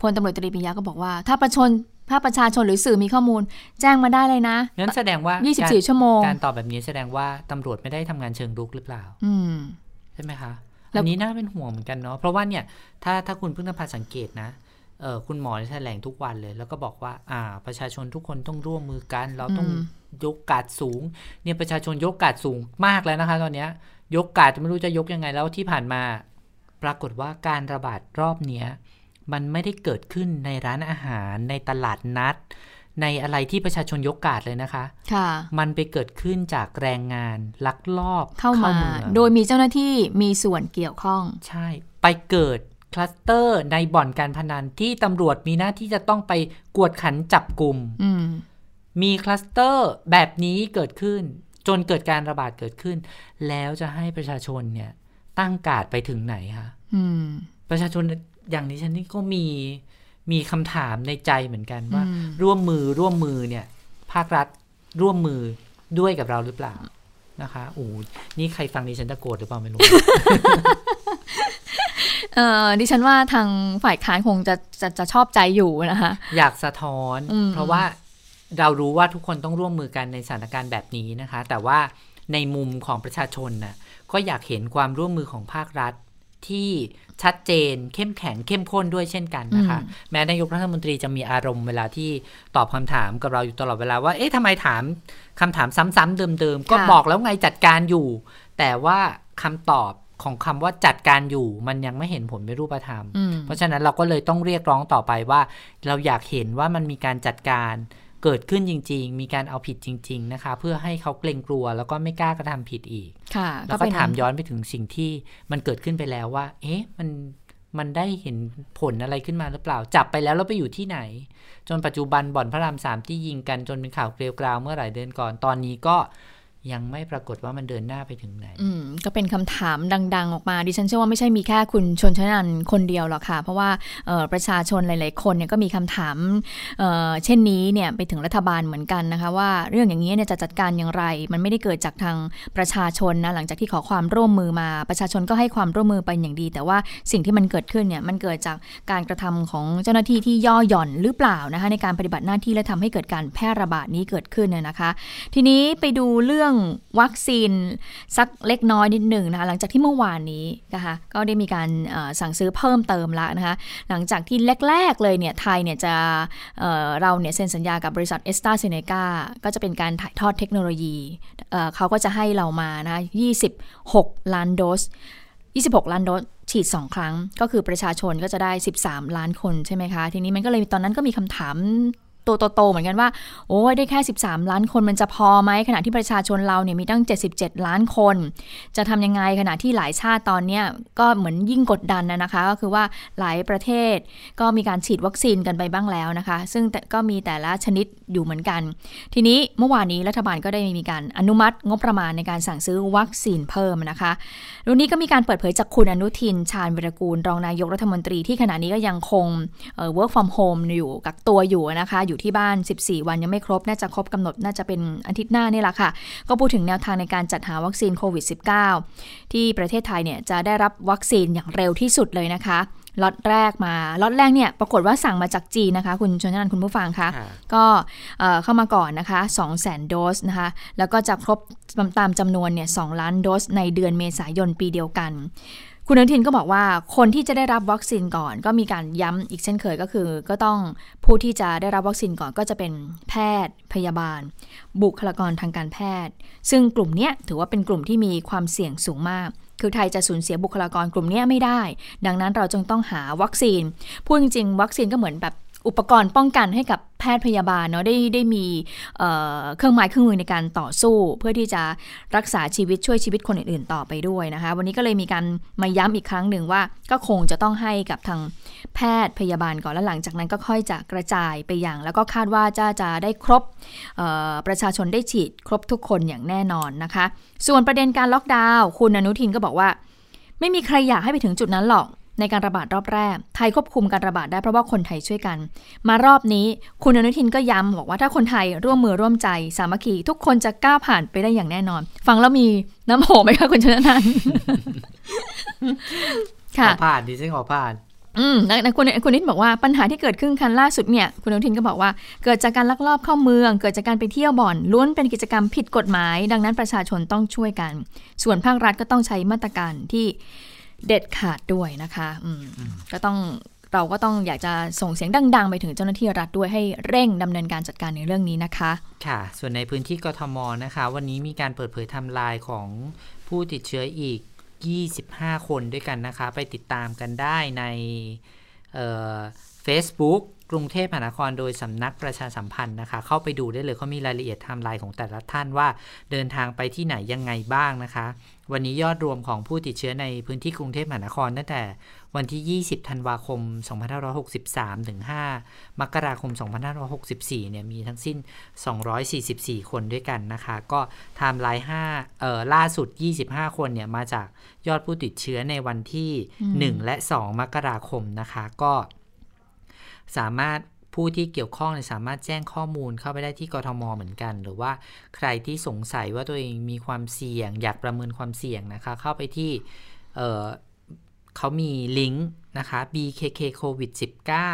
พลตำรวจตรีปิยะก็บอกว่า ถ้าประชนถ้าประชาชนหรือสื่อมีข้อมูล แจ้งมาได้เลยนะงั้นแสดงว่า 24 ชั่วโมง การตอบแบบนี้แสดงว่าตำรวจไม่ได้ทำงานเชิงรุกหรือเปล่า อืมใช่ไหมคะแล้วอันนี้น่าเป็นห่วงเหมือนกันเนาะเพราะว่าเนี่ยถ้าถ้าคุณเพิ่งนภาสังเกตนะเออคุณหมอแถลงทุกวันเลย แล้วก็บอกว่า อ่า ประชาชนทุกคนต้องร่วมมือกัน เราต้องอืมยกกาดสูง เนี่ยประชาชนยกกาดสูงมากแล้วนะคะ ตอนเนี้ย ยกกาดไม่รู้จะยกยังไงแล้วที่ผ่านมา ปรากฏว่าการระบาดรอบเนี้ย มันไม่ได้เกิดขึ้นในร้านอาหารในตลาดนัด ในอะไรที่ประชาชนยกกาดเลยนะคะค่ะ มันไปเกิดขึ้นจากแรงงานลักลอบเข้ามาเมืองโดยมีเจ้าหน้าที่มีส่วนเกี่ยวข้อง ใช่ ไปเกิดคลัสเตอร์ในบ่อนการพนันที่ตำรวจมีหน้าที่จะต้องไปกวดขันจับกลุ่มอืมมีคลัสเตอร์แบบนี้เกิดขึ้น จนเกิดการระบาดเกิดขึ้น แล้วจะให้ประชาชนเนี่ยตั้งการดไปถึงไหนคะอืมประชาชน อย่างนี้ฉันนี่ก็มีมีคำถามในใจเหมือนกันว่าอืมร่วมมือร่วมมือเนี่ย ภาครัฐร่วมมือด้วยกับเราหรือเปล่านะคะโอ้นี่ใครฟังดิฉันจะโกรธหรือเปล่าไม่รู้เอ่อดิฉันว่าทางฝ่ายค้านคงจะจะจะชอบใจอยู่นะคะ อยากสะท้อนอืมเพราะว่าเรารู้ว่าทุกคนต้องร่วมมือกันในสถานการณ์แบบนี้นะคะ แต่ว่าในมุมของประชาชนน่ะก็อยากเห็นความร่วมมือของภาครัฐ ที่ชัดเจน เข้มแข็งเข้มข้นด้วยเช่นกันนะคะ แม้นายกรัฐมนตรีจะมีอารมณ์เวลาที่ตอบคำถามกับเราอยู่ตลอดเวลาว่า เอ๊ะทำไมถามคำถามซ้ำๆเดิม ๆ ก็ค่ะบอกแล้วไงจัดการอยู่ แต่ว่าคำตอบของคำว่าจัดการอยู่มันยังไม่เห็นผลเป็นรูปธรรมอืมเพราะฉะนั้นเราก็เลยต้องเรียกร้องต่อไปว่า เราอยากเห็นว่ามันมีการจัดการ เกิดขึ้นจริง ๆ มีการเอาผิดจริง ๆ นะคะ เพื่อให้เขาเกรงกลัวแล้วก็ไม่กล้ากระทำผิดอีกค่ะแล้วก็เป็นถามย้อนไปถึงสิ่งที่มันเกิดขึ้นไปแล้วว่า เอ๊ะมันมันได้เห็นผลอะไรขึ้นมาหรือเปล่า จับไปแล้วแล้วไปอยู่ที่ไหน จนปัจจุบันบ่อนพระรามสามที่ยิงกันจนเป็นข่าวเกลียวกราวเมื่อหลายเดือนก่อนตอนนี้ก็ ยังไม่ปรากฏว่ามันเดินหน้าไปถึงไหน อืมก็เป็นคำถามดัง ๆ ออกมา ดิฉันเชื่อว่าไม่ใช่มีแค่คุณชนชนันคนเดียวหรอกค่ะ เพราะว่าประชาชนหลาย ๆ คนเนี่ยก็มีคำถามเเช่นนี้เนี่ยไปถึงรัฐบาลเหมือนกันนะคะ ว่าเรื่องอย่างนี้เนี่ยจะจัดการอย่างไร มันไม่ได้เกิดจากทางประชาชนนะหลังจากที่ขอความร่วมมือมา ประชาชนก็ให้ความร่วมมือไปอย่างดี แต่ว่าสิ่งที่มันเกิดขึ้นเนี่ยมันเกิดจากการกระทำของเจ้าหน้าที่ที่ย่อหย่อนหรือเปล่านะคะในการปฏิบัติหน้าที่และทำให้เกิดการแพร่ระบาดนี้เกิดขึ้นเนี่ยนะคะ ทีนี้ไปดูเรื่องวัคซีนสักเล็กน้อยนิดหนึ่งนะคะหลังจากที่เมื่อวานนี้นะคะก็ได้มีการสั่งซื้อเพิ่มเติมแล้วนะคะหลังจากที่แรก ๆ เลยเนี่ยไทยเนี่ยจะเเราเนี่ยเซ็นสัญญากับบริษัทเอสตาเซเนกาก็จะเป็นการถ่ายทอดเทคโนโลยีเเขาก็จะให้เรามานะ26 ล้านโดส 26 ล้านโดสฉีด 2 ครั้ง ก็คือประชาชนก็จะได้ 13 ล้านคนใช่ไหมคะ ทีนี้มันก็เลยตอนนั้นก็มีคำถาม ตัวโตๆเหมือนกันว่า โอ้ยได้แค่ 13 ล้านคนมันจะพอไหมขณะที่ประชาชนเราเนี่ยมีตั้ง 77 ล้านคน จะทำยังไงขณะที่หลายชาติตอนเนี้ยก็เหมือนยิ่งกดดันนะนะคะ ก็คือว่าหลายประเทศก็มีการฉีดวัคซีนกันไปบ้างแล้วนะคะ ซึ่งก็มีแต่ละชนิดอยู่เหมือนกัน ทีนี้เมื่อวานนี้รัฐบาลก็ได้มีการอนุมัติงบประมาณในการสั่งซื้อวัคซีนเพิ่มนะคะเรื่องนี้ก็มีการเปิดเผยจากคุณอนุทิน ชาญวิรกูล รองนายกรัฐมนตรีที่ขณะนี้ก็ยังคงเอ่อ work from home อยู่กักตัวอยู่นะคะอยู่ที่บ้าน 14 วันยังไม่ครบ น่าจะครบกำหนดน่าจะเป็นอาทิตย์หน้านี่แหละค่ะ ก็พูดถึงแนวทางในการจัดหาวัคซีนโควิด -19 ที่ประเทศไทยเนี่ยจะได้รับวัคซีนอย่างเร็วที่สุดเลยนะคะล็อตแรกมาล็อตแรกเนี่ยปรากฏว่าสั่งมาจากจีนนะคะ คุณชนนันท์คุณผู้ฟังคะค่ะก็เอ่อเข้ามาก่อนนะคะ200,000 โดสนะคะ แล้วก็จะครบตามจำนวนเนี่ย2ล้านโดสในเดือนเมษายนปีเดียวกัน คุณอนุทินก็บอกว่าคนที่จะได้รับวัคซีนก่อน ก็มีการย้ำอีกเช่นเคยก็คือ ก็ต้องผู้ที่จะได้รับวัคซีนก่อนก็จะเป็นแพทย์ พยาบาล บุคลากรทางการแพทย์ ซึ่งกลุ่มนี้ถือว่าเป็นกลุ่มที่มีความเสี่ยงสูงมาก คือไทยจะสูญเสียบุคลากรกลุ่มนี้ไม่ได้ ดังนั้นเราจึงต้องหาวัคซีนพูดจริงๆ วัคซีนก็เหมือนแบบ อุปกรณ์ป้องกันให้กับแพทย์พยาบาลเนาะได้ได้มีเเครื่องไม้เครื่องมือในการต่อสู้ เพื่อที่จะรักษาชีวิตช่วยชีวิตคนอื่นๆต่อไปด้วยนะคะ วันนี้ก็เลยมีการมาย้ำอีกครั้งหนึ่งว่า ก็คงจะต้องให้กับทางแพทย์พยาบาลก่อนแล้วหลังจากนั้นก็ค่อยจะกระจายไปอย่าง แล้วก็คาดว่าจะจะได้ครบประชาชนได้ฉีดครบทุกคนอย่างแน่นอนนะคะ ส่วนประเด็นการล็อกดาวน์คุณอนุทินก็บอกว่า ไม่มีใครอยากให้ไปถึงจุดนั้นหรอก ในการระบาดรอบแรก ไทยควบคุมการระบาดได้เพราะว่าคนไทยช่วยกัน มารอบนี้คุณอนุทินก็ย้ำบอกว่าถ้าคนไทยร่วมมือร่วมใจ สามัคคีทุกคนจะก้าวผ่านไปได้อย่างแน่นอน ฟังแล้วมีน้ำโหไหมคะคุณชนะนันค่ะผ่านดิฉันขอผ่านอืมนะคุณคุณนิดบอกว่าปัญหาที่เกิดขึ้นคันล่าสุดเนี่ย คุณอนุทินก็บอกว่า เกิดจากการลักลอบเข้าเมือง เกิดจากการไปเที่ยวบ่อนล้วนเป็นกิจกรรมผิดกฎหมาย ดังนั้นประชาชนต้องช่วยกัน ส่วนภาครัฐก็ต้องใช้มาตรการที่ เด็ดขาดด้วยนะคะอืมก็ต้องเราก็ต้องอยากจะส่งเสียงดัง ๆ ไปถึงเจ้าหน้าที่รัฐด้วยให้เร่งดำเนินการจัดการในเรื่องนี้นะคะ ค่ะ ส่วนในพื้นที่กทมนะคะ วันนี้มีการเปิดเผยไทม์ไลน์ของผู้ติดเชื้ออีก 25 คนด้วยกันนะคะ ไปติดตามกันได้ในเฟซบุ๊กกรุงเทพมหานครโดยสำนักประชาสัมพันธ์นะคะ เข้าไปดูได้เลยเขามีรายละเอียดไทม์ไลน์ของแต่ละท่านว่า เดินทางไปที่ไหนยังไงบ้างนะคะ วันนี้ยอดรวมของผู้ติดเชื้อในพื้นที่กรุงเทพมหานครตั้งแต่วันที่ 20 ธันวาคม 2563 ถึง 5 มกราคม 2564 เนี่ย มีทั้งสิ้น 244 คนด้วยกันนะคะ ก็ไทม์ไลน์5เอ่อ ล่าสุด 25 คนเนี่ย มาจากยอดผู้ติดเชื้อในวันที่ 1 และ 2 มกราคมนะคะ ก็ สามารถผู้ที่เกี่ยวข้องสามารถแจ้งข้อมูลเข้าไปได้ที่กทมเหมือนกัน หรือว่าใครที่สงสัยว่าตัวเองมีความเสี่ยง อยากประเมินความเสี่ยงนะคะ เข้าไปที่เเขามีลิงก์นะคะ BKK COVID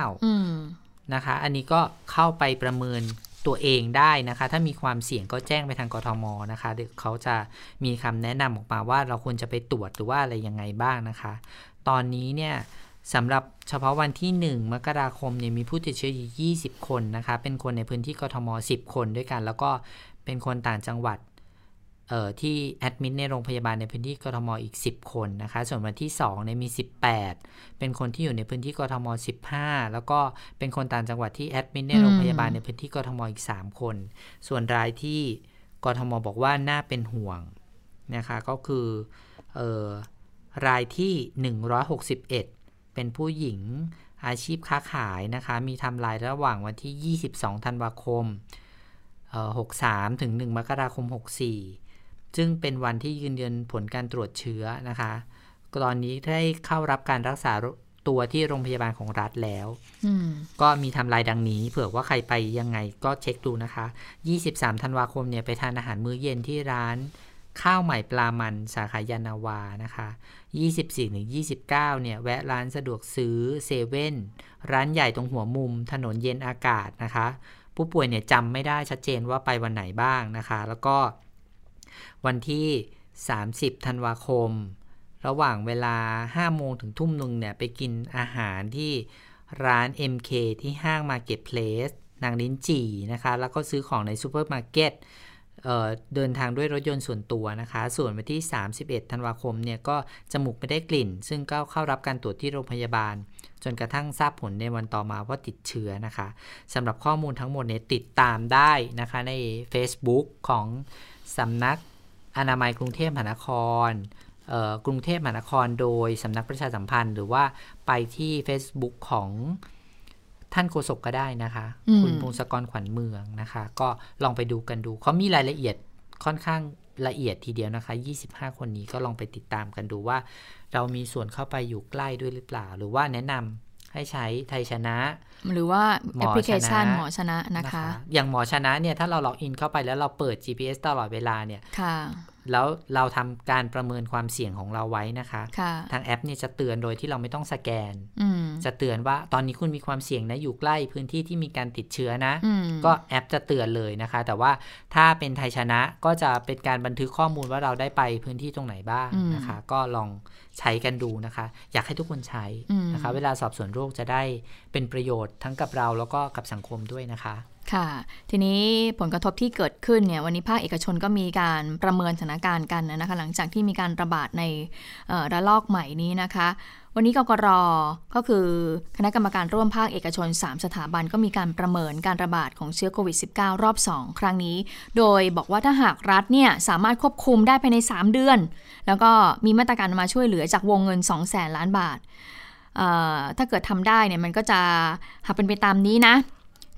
19นะคะ อันนี้ก็เข้าไปประเมินตัวเองได้นะคะ ถ้ามีความเสี่ยงก็แจ้งไปทางกทมนะคะเดี๋ยวเขาจะมีคำแนะนำออกมาว่าเราควรจะไปตรวจหรือว่าอะไรยังไงบ้างนะคะ ตอนนี้เนี่ย สำหรับเฉพาะวันที่ 1 มกราคมเนี่ยมีผู้ติดเชื้ออยู่ 20 คนนะคะเป็นคนในพื้นที่กทม 10 คนด้วยกัน แล้วก็เป็นคนต่างจังหวัดที่แอดมิดในโรงพยาบาลในพื้นที่กทมอีก 10 คนนะคะส่วนวันที่2เนี่ยมี 18 เป็นคนที่อยู่ในพื้นที่กทม 15 แล้วก็เป็นคนต่างจังหวัดที่แอดมิดในโรงพยาบาลในพื้นที่กทมอีก 3 คน ส่วนรายที่กทมบอกว่าน่าเป็นห่วงนะคะก็คือออรายที่ 161 เป็นผู้หญิงอาชีพค้าขายนะคะ มีทำลายระหว่างวันที่ 22 ธันวาคม 63 ถึง 1 มกราคม 64 ซึ่งเป็นวันที่ยืนยันผลการตรวจเชื้อนะคะ ตอนนี้ได้เข้ารับการรักษาตัวที่โรงพยาบาลของรัฐแล้ว ก็มีทำลายดังนี้ เผื่อว่าใครไปยังไงก็เช็คดูนะคะ 23 ธันวาคมเนี่ยไปทานอาหารมื้อเย็นที่ร้าน ข้าวใหม่ปลามันสาขายานาวานะคะ 24-29 เนี่ย แวะร้านสะดวกซื้อเซเว่นร้านใหญ่ตรงหัวมุมถนนเย็นอากาศนะคะ ผู้ป่วยเนี่ยจำไม่ได้ชัดเจนว่าไปวันไหนบ้างนะคะ แล้วก็วันที่ 30 ธันวาคม ระหว่างเวลา 5 โมงถึงทุ่มหนึ่งเนี่ย ไปกินอาหารที่ร้าน MK ที่ห้าง Market Place นางลิ้นจี่นะคะ แล้วก็ซื้อของในซูเปอร์มาร์เก็ต เดินทางด้วยรถยนต์ส่วนตัวนะคะ ส่วนวันที่ 31 ธันวาคมเนี่ยก็จมูกไม่ได้กลิ่น ซึ่งก็เข้ารับการตรวจที่โรงพยาบาล จนกระทั่งทราบผลในวันต่อมาว่าติดเชื้อนะคะสำหรับข้อมูลทั้งหมดเนี่ยติดตามได้นะคะใน Facebook ของสำนักอนามัยกรุงเทพมหานครกรุงเทพมหานครโดยสำนักประชาสัมพันธ์ หรือว่าไปที่ Facebook ของ ท่านโฆษกก็ได้นะคะ คุณพงศกรขวัญเมืองนะคะ ก็ลองไปดูกันดูเขามีรายละเอียดค่อนข้างละเอียดทีเดียวนะคะ 25 คนนี้ก็ลองไปติดตามกันดูว่า เรามีส่วนเข้าไปอยู่ใกล้ด้วยหรือเปล่า หรือว่าแนะนำให้ใช้ไทยชนะ หรือว่าแอปพลิเคชันหมอชนะนะคะ อย่างหมอชนะเนี่ยถ้าเราล็อกอินเข้าไปแล้วเราเปิด GPS ตลอดเวลาเนี่ย แล้วเราทำการประเมินความเสี่ยงของเราไว้นะคะคะทางแอปเนี่ยจะเตือนโดยที่เราไม่ต้องสแกน จะเตือนว่าตอนนี้คุณมีความเสี่ยงนะอยู่ใกล้พื้นที่ที่มีการติดเชื้อนะ ก็แอปจะเตือนเลยนะคะ แต่ว่าถ้าเป็นไทยชนะก็จะเป็นการบันทึกข้อมูลว่าเราได้ไปพื้นที่ตรงไหนบ้างนะคะ ก็ลองใช้กันดูนะคะ อยากให้ทุกคนใช้นะคะ เวลาสอบสวนโรคจะได้เป็นประโยชน์ทั้งกับเราแล้วก็กับสังคมด้วยนะคะ ค่ะ ทีนี้ผลกระทบที่เกิดขึ้นเนี่ยวันนี้ภาคเอกชนก็มีการประเมินสถานการณ์กันนะคะ หลังจากที่มีการระบาดในระลอกใหม่นี้นะคะ วันนี้กกรก็คือคณะกรรมการร่วมภาคเอกชน 3 สถาบันก็มีการประเมินการระบาดของเชื้อโควิด -19 รอบ 2 ครั้งนี้ โดยบอกว่าถ้าหากรัฐเนี่ยสามารถควบคุมได้ภายใน 3 เดือน แล้วก็มีมาตรการมาช่วยเหลือจากวงเงิน 2 0 0แสนล้านบาทถ้าเกิดทำได้เนี่ยมันก็จะหากเป็นไปตามนี้นะ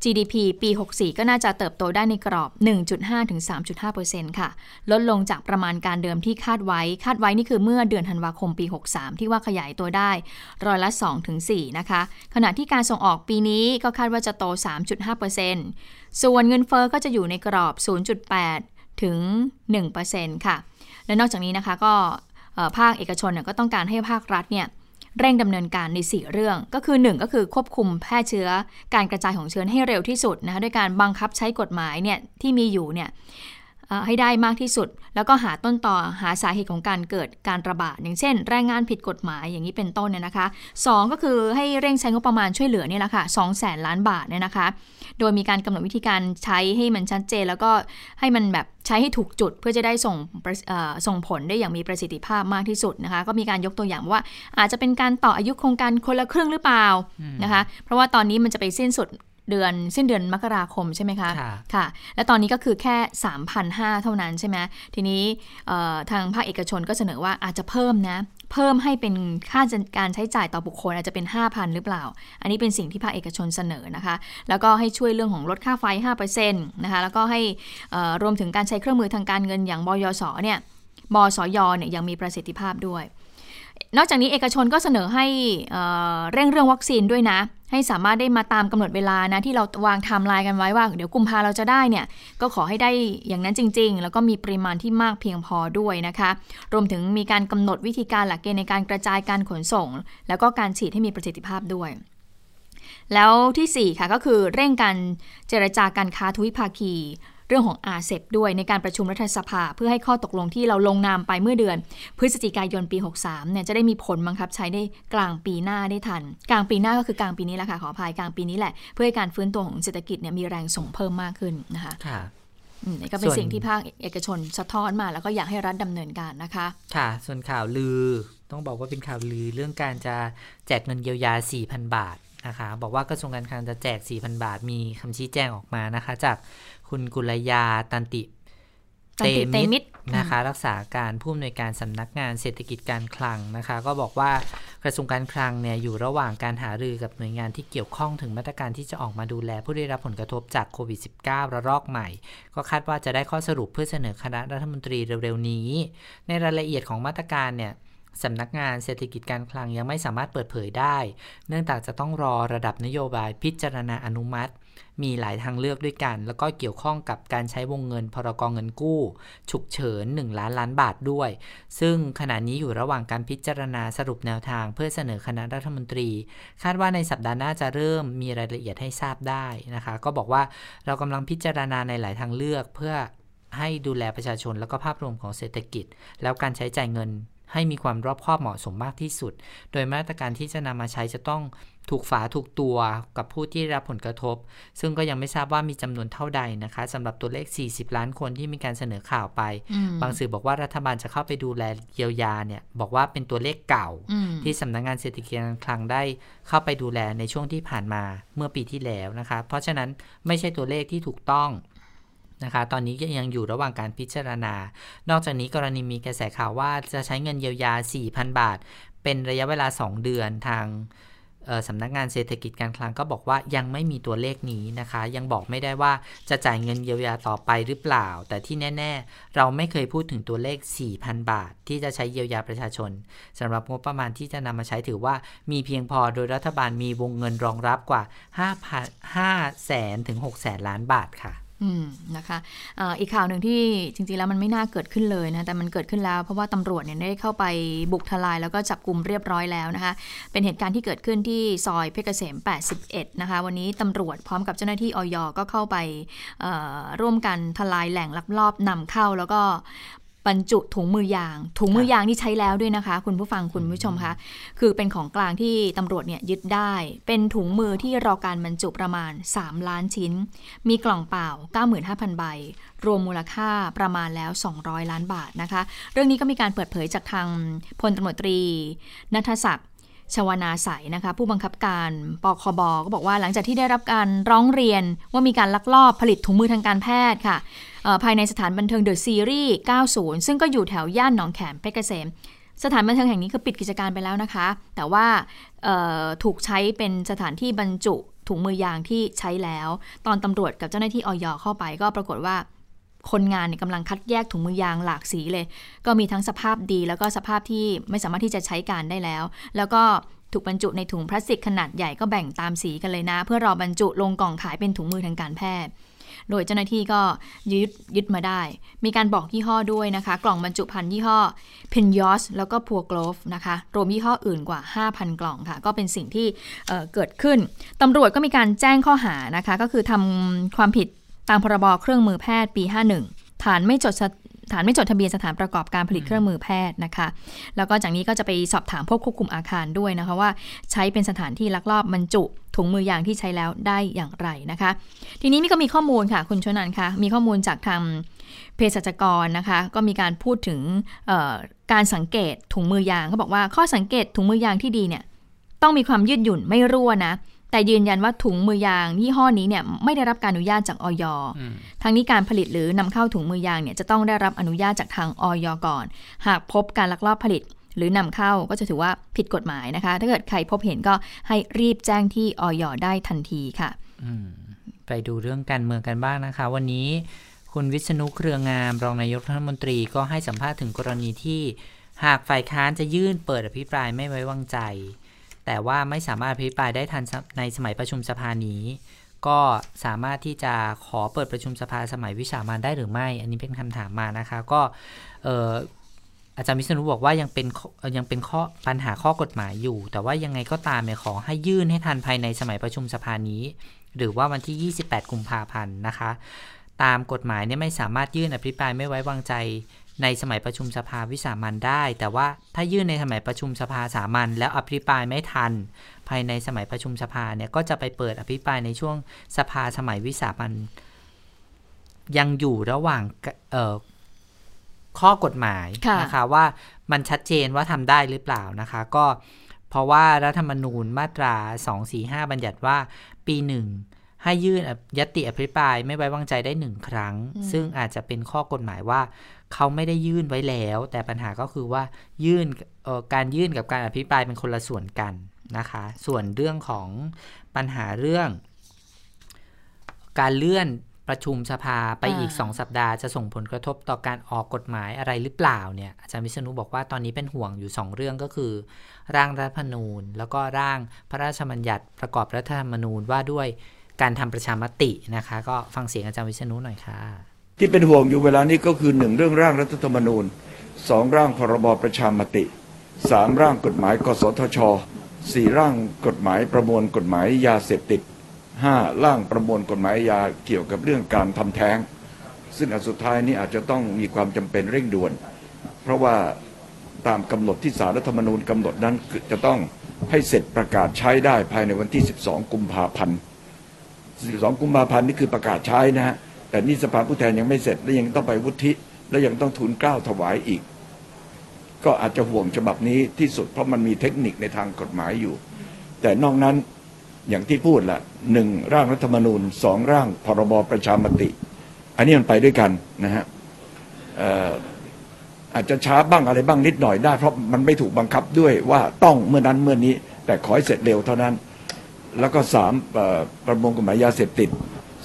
GDP ปี 64 ก็น่าจะเติบโตได้ในกรอบ 1.5 ถึง 3.5%ค่ะ ลดลงจากประมาณการเดิมที่คาดไว้ คาดไว้นี่คือเมื่อเดือนธันวาคมปี 63 ที่ว่าขยายตัวได้ร้อยละ 2 ถึง 4 นะคะ ขณะที่การส่งออกปีนี้ก็คาดว่าจะโต 3.5%ส่วนเงินเฟอ้อก็จะอยู่ในกรอบ 0.8 ถึง 1%ค่ะ และนอกจากนี้นะคะก็ภาคเอกชนก็ต้องการให้ภาครัฐเนี่ย เร่งดำเนินการใน 4 เรื่อง ก็คือ 1 ก็คือควบคุมแพร่เชื้อ การกระจายของเชื้อให้เร็วที่สุดนะคะด้วยการบังคับใช้กฎหมายเนี่ยที่มีอยู่เนี่ย ให้ได้มากที่สุด แล้วก็หาต้นต่อหาสาเหตุของการเกิดการระบาดอย่างเช่น แรงงานผิดกฎหมายอย่างนี้เป็นต้นเนี่ยนะคะ 2 ก็คือให้เร่งใช้งบประมาณช่วยเหลือเนี่ยแหละค่ะ2 0 0แสนล้านบาทเนี่ยนะคะ โดยมีการกำหนดวิธีการใช้ให้มันชัดเจน แล้วก็ให้มันแบบใช้ให้ถูกจุดเพื่อจะได้ส่งส่งผลได้อย่างมีประสิทธิภาพมากที่สุดนะคะ ก็มีการยกตัวอย่างว่าอาจจะเป็นการต่ออายุโครงการคนละครึ่งหรือเปล่านะคะ เพราะว่าตอนนี้มันจะไปสิ้นสุด เดือนสิ้นเดือนมกราคมใช่ไหมคะ ค่ะ และตอนนี้ก็คือแค่ 3,500 เท่านั้นใช่ไหมทีนี้ทางภาคเอกชนก็เสนอว่าอาจจะเพิ่มนะ เพิ่มให้เป็นค่าการใช้จ่ายต่อบุคคลอาจจะเป็น 5,000 หรือเปล่า อันนี้เป็นสิ่งที่ภาคเอกชนเสนอนะคะ แล้วก็ให้ช่วยเรื่องของลดค่าไฟ 5%นะคะ แล้วก็ให้รวมถึงการใช้เครื่องมือทางการเงินอย่างบยศเนี่ยบสยเนี่ยยังมีประสิทธิภาพด้วย นอกจากนี้เอกชนก็เสนอให้เร่งเรื่องวัคซีนด้วยนะ ให้สามารถได้มาตามกำหนดเวลานะ ที่เราวางไทม์ไลน์กันไว้ว่า เดี๋ยวกุมภาเราจะได้เนี่ยก็ขอให้ได้อย่างนั้นจริง ๆ แล้วก็มีปริมาณที่มากเพียงพอด้วยนะคะ รวมถึงมีการกำหนดวิธีการหลักเกณฑ์ในการกระจายการขนส่ง แล้วก็การฉีดให้มีประสิทธิภาพด้วยแล้วที่ 4 ค่ะก็คือเร่งการเจรจาการค้าทวิภาคี รื่องของอาเซบด้วยในการประชุมรัฐสภา เพื่อให้ข้อตกลงที่เราลงนามไปเมื่อเดือน พฤศจิกายนปี 63เนี่ยจะได้มีผลบังคับใช้ได้กลางปีหน้าได้ทัน กลางปีหน้าก็คือกลางปีนี้แหละค่ะขออภัยกลางปีนี้แหละ เพื่อให้การฟื้นตัวของเศรษฐกิจเนี่ยมีแรงส่งเพิ่มมากขึ้นนะคะค่ะนี่ก็เป็นสิ่งที่ภาคเอกชนสะท้อนมา แล้วก็อยากให้รัฐดำเนินการนะคะ ค่ะ ส่วนข่าวลือต้องบอกว่าเป็นข่าวลือเรื่องการจะแจกเงินเยียวยา 4,000 บาทนะคะ บอกว่ากระทรวงการคลังจะแจก 4,000 บาท มีคำชี้แจงออกมานะคะ จาก คุณกุลยาตันติเตมิตรนะคะรักษาการผู้อำนวยการสำนักงานเศรษฐกิจการคลังนะคะ ก็บอกว่ากระทรวงการคลังเนี่ยอยู่ระหว่างการหารือกับหน่วยงานที่เกี่ยวข้องถึงมาตรการที่จะออกมาดูแลผู้ได้รับผลกระทบจากโควิด -19 ระลอกใหม่ ก็คาดว่าจะได้ข้อสรุปเพื่อเสนอคณะรัฐมนตรีเร็วๆนี้ ในรายละเอียดของมาตรการเนี่ยสำนักงานเศรษฐกิจการคลังยังไม่สามารถเปิดเผยได้ เนื่องจากจะต้องรอระดับนโยบายพิจารณาอนุมัติมีหลายทางเลือกด้วยกัน แล้วก็เกี่ยวข้องกับการใช้วงเงินพรกองเงินกู้ ฉุกเฉิน 1 ล้านล้านบาทด้วย ซึ่งขณะนี้อยู่ระหว่างการพิจารณาสรุปแนวทาง เพื่อเสนอคณะรัฐมนตรี คาดว่าในสัปดาห์หน้าจะเริ่มมีรายละเอียดให้ทราบได้นะคะ ก็บอกว่าเรากำลังพิจารณาในหลายทางเลือกเพื่อให้ดูแลประชาชนแล้วก็ภาพรวมของเศรษฐกิจ แล้วการใช้จ่ายเงิน ให้มีความรอบคอบเหมาะสมมากที่สุด โดยมาตรการที่จะนำมาใช้จะต้องถูกฝาถูกตัวกับผู้ที่รับผลกระทบ ซึ่งก็ยังไม่ทราบว่ามีจำนวนเท่าใดนะคะสำหรับตัวเลข 40 ล้านคนที่มีการเสนอข่าวไป บางสื่อบอกว่ารัฐบาลจะเข้าไปดูแลเยียวยาเนี่ยบอกว่าเป็นตัวเลขเก่า ที่สำนักงงานเศรษฐกิจการคลังได้เข้าไปดูแลในช่วงที่ผ่านมาเมื่อปีที่แล้วนะคะ เพราะฉะนั้นไม่ใช่ตัวเลขที่ถูกต้อง นะคะ ตอนนี้ยังอยู่ระหว่างการพิจารณา นอกจากนี้กรณีมีกระแสข่าวว่าจะใช้เงินเยียวยา 4,000 บาท เป็นระยะเวลา 2 เดือนทางสำนักงานเศรษฐกิจการคลังก็บอกว่ายังไม่มีตัวเลขนี้นะคะ ยังบอกไม่ได้ว่าจะจ่ายเงินเยียวยาต่อไปหรือเปล่า แต่ที่แน่ ๆ เราไม่เคยพูดถึงตัวเลข 4,000 บาท ที่จะใช้เยียวยาประชาชนสำหรับงบประมาณที่จะนำมาใช้ถือว่ามีเพียงพอโดยรัฐบาลมีวงเงินรองรับกว่า 5 5แสนถึง6แสนล้านบาทค่ะ อืมนะคะอีกข่าวหนึ่งที่จริงๆแล้วมันไม่น่าเกิดขึ้นเลยนะแต่มันเกิดขึ้นแล้ว เพราะว่าตำรวจเนี่ยได้เข้าไปบุกทลายแล้วก็จับกลุ่มเรียบร้อยแล้วนะคะ เป็นเหตุการณ์ที่เกิดขึ้นที่ซอยเพชรเกษม 81 นะคะ วันนี้ตำรวจพร้อมกับเจ้าหน้าที่ออยก็เข้าไปร่วมกันทลายแหล่งลักลอบนำเข้าแล้วก็ บรรจุถุงมือยาง ถุงมือยางนี่ใช้แล้วด้วยนะคะ คุณผู้ฟังคุณผู้ชมคะคือเป็นของกลางที่ตำรวจเนี่ยยึดได้ เป็นถุงมือที่รอการบรรจุประมาณ 3 ล้านชิ้น มีกล่องเปล่า 95,000 ใบ รวมมูลค่าประมาณแล้ว 200 ล้านบาทนะคะ เรื่องนี้ก็มีการเปิดเผยจากทางพลตำรวจตรีนัทศักดิ์ ชวนาใสนะคะ ผู้บังคับการปคบก็บอกว่าหลังจากที่ได้รับการร้องเรียนว่ามีการลักลอบผลิตถุงมือทางการแพทย์ค่ะภายในสถานบันเทิงเดอะซีรีส์90 ซึ่งก็อยู่แถวย่านหนองแขมเพชรเกษม สถานบันเทิงแห่งนี้คือปิดกิจการไปแล้วนะคะ แต่ว่าถูกใช้เป็นสถานที่บรรจุถุงมือยางที่ใช้แล้ว ตอนตำรวจกับเจ้าหน้าที่ออยเข้าไปก็ปรากฏว่า คนงานเนี่ยกำลังคัดแยกถุงมือยางหลากสีเลย ก็มีทั้งสภาพดี แล้วก็สภาพที่ไม่สามารถที่จะใช้การได้แล้ว แล้วก็ถูกบรรจุในถุงพลาสติกขนาดใหญ่ก็แบ่งตามสีกันเลยนะ เพื่อรอบรรจุลงกล่องขายเป็นถุงมือทางการแพทย์ โดยเจ้าหน้าที่ก็ยึดยึดมาได้ มีการบอกยี่ห้อด้วยนะคะ กล่องบรรจุภัณฑ์ยี่ห้อ p e n y o s แล้วก็ p u r g l o v e นะคะรวมยี่ห้ออื่นกว่า 5,000 กล่องค่ะ ก็เป็นสิ่งที่เเกิดขึ้นตำรวจก็มีการแจ้งข้อหานะคะ ก็คือทำความผิด ตามพรบเครื่องมือแพทย์ปี 51 ฐานไม่จดฐานไม่จดทะเบียนสถานประกอบการผลิตเครื่องมือแพทย์นะคะ แล้วก็จากนี้ก็จะไปสอบถามพวกควบคุมอาคารด้วยนะคะว่าใช้เป็นสถานที่ลักลอบบรรจุถุงมือยางที่ใช้แล้วได้อย่างไรนะคะ ทีนี้มีก็มีข้อมูลค่ะคุณชนันคะมีข้อมูลจากทางเภสัชกรนะคะ ก็มีการพูดถึงการสังเกตถุงมือยางเขาบอกว่าข้อสังเกตถุงมือยางที่ดีเนี่ยต้องมีความยืดหยุ่นไม่รั่วนะ แต่ยืนยันว่าถุงมือยางยี่ห้อนี้เนี่ยไม่ได้รับการอนุญาตจากออยทางนี้การผลิตหรือนำเข้าถุงมือยางเนี่ยจะต้องได้รับอนุญาตจากทางออยก่อน หากพบการลักลอบผลิตหรือนำเข้าก็จะถือว่าผิดกฎหมายนะคะ ถ้าเกิดใครพบเห็นก็ให้รีบแจ้งที่ออยได้ทันทีค่ะไปดูเรื่องการเมืองกันบ้างนะคะ วันนี้คุณวิษณุเครืองาม รองนายกรัฐมนตรีก็ให้สัมภาษณ์ถึงกรณีที่ หากฝ่ายค้านจะยื่นเปิดอภิปรายไม่ไว้วางใจ แต่ว่าไม่สามารถอภิปรายได้ทันในสมัยประชุมสภานี้ ก็สามารถที่จะขอเปิดประชุมสภาสมัยวิสามันได้หรือไม่ อันนี้เป็นคำถามมานะคะ ก็อาจารย์มิษนุบอกว่ายังเป็นยังเป็นข้อปัญหาข้อกฎหมายอยู่ แต่ว่ายังไงก็ตามเนี่ยขอให้ยื่นให้ทันภายในสมัยประชุมสภานี้ หรือว่าวันที่ 28 กุมภาพันธ์นะคะ ตามกฎหมายเนี่ยไม่สามารถยื่นอภิปรายไม่ไว้วางใจ ในสมัยประชุมสภาวิสามันได้ แต่ว่าถ้ายื่นในสมัยประชุมสภาสามัญแล้วอภิปรายไม่ทัน ภายในสมัยประชุมสภาเนี่ยก็จะไปเปิดอภิปรายในช่วงสภาสมัยวิสามันยังอยู่ระหว่างข้อกฎหมายนะคะว่ามันชัดเจนว่าทำได้หรือเปล่านะคะ ก็เพราะว่ารัฐธรรมนูญมาตรา 245 บัญญัติว่าปีหนึ่งให้ยื่นยติอภิปรายไม่ไว้วางใจได้หนึ่งครั้ง ซึ่งอาจจะเป็นข้อกฎหมายว่า เขาไม่ได้ยื่นไว้แล้ว แต่ปัญหาก็คือว่ายื่นการยื่นกับการอภิปรายเป็นคนละส่วนกันนะคะ ส่วนเรื่องของปัญหาเรื่อง การเลื่อนประชุมสภาไปอีกสองสัปดาห์จะส่งผลกระทบต่อการออกกฎหมายอะไรหรือเปล่าเนี่ยอาจารย์วิษณุบอกว่าตอนนี้เป็นห่วงอยู่ 2 เรื่องก็คือ ร่างรัฐธรรมนูญ แล้วก็ร่างพระราชบัญญัติประกอบรัฐธรรมนูญว่าด้วยการทำประชามตินะคะ ก็ฟังเสียงอาจารย์วิษณุหน่อยค่ะ ที่เป็นห่วงอยู่เวลานี้ก็คือหนึ่งเรื่องร่างรัฐธรรมนูญสองร่างพรบประชามติสามร่างกฎหมายกสทชสี่ร่างกฎหมายประมวลกฎหมายยาเสพติดห้าร่างประมวลกฎหมายยาเกี่ยวกับเรื่องการทำแท้ง ซึ่งอันสุดท้ายนี้อาจจะต้องมีความจำเป็นเร่งด่วน เพราะว่าตามกำหนดที่สารรัฐธรรมนูญกำหนดนั้นจะต้องให้เสร็จประกาศใช้ได้ภายในวันที่ 12 กุมภาพันธ์ 12 กุมภาพันธ์นี่คือประกาศใช้นะฮะ แต่นี่สภาผู้แทนยังไม่เสร็จ และยังต้องไปวุฒิ และยังต้องทุนกล้าวถวายอีก ก็อาจจะห่วงฉบับนี้ที่สุดเพราะมันมีเทคนิคในทางกฎหมายอยู่ แต่นอกนั้นอย่างที่พูดละหนึ่งร่างรัฐธรรมนูญสองร่างพรบประชามติ อันนี้มันไปด้วยกันนะฮะอาจจะช้าบ้างอะไรบ้างนิดหน่อยได้ เพราะมันไม่ถูกบังคับด้วยว่าต้องเมื่อนั้นเมื่อนี้ แต่ขอให้เสร็จเร็วเท่านั้น แล้วก็สามประมงกฎหมายยาเสพติด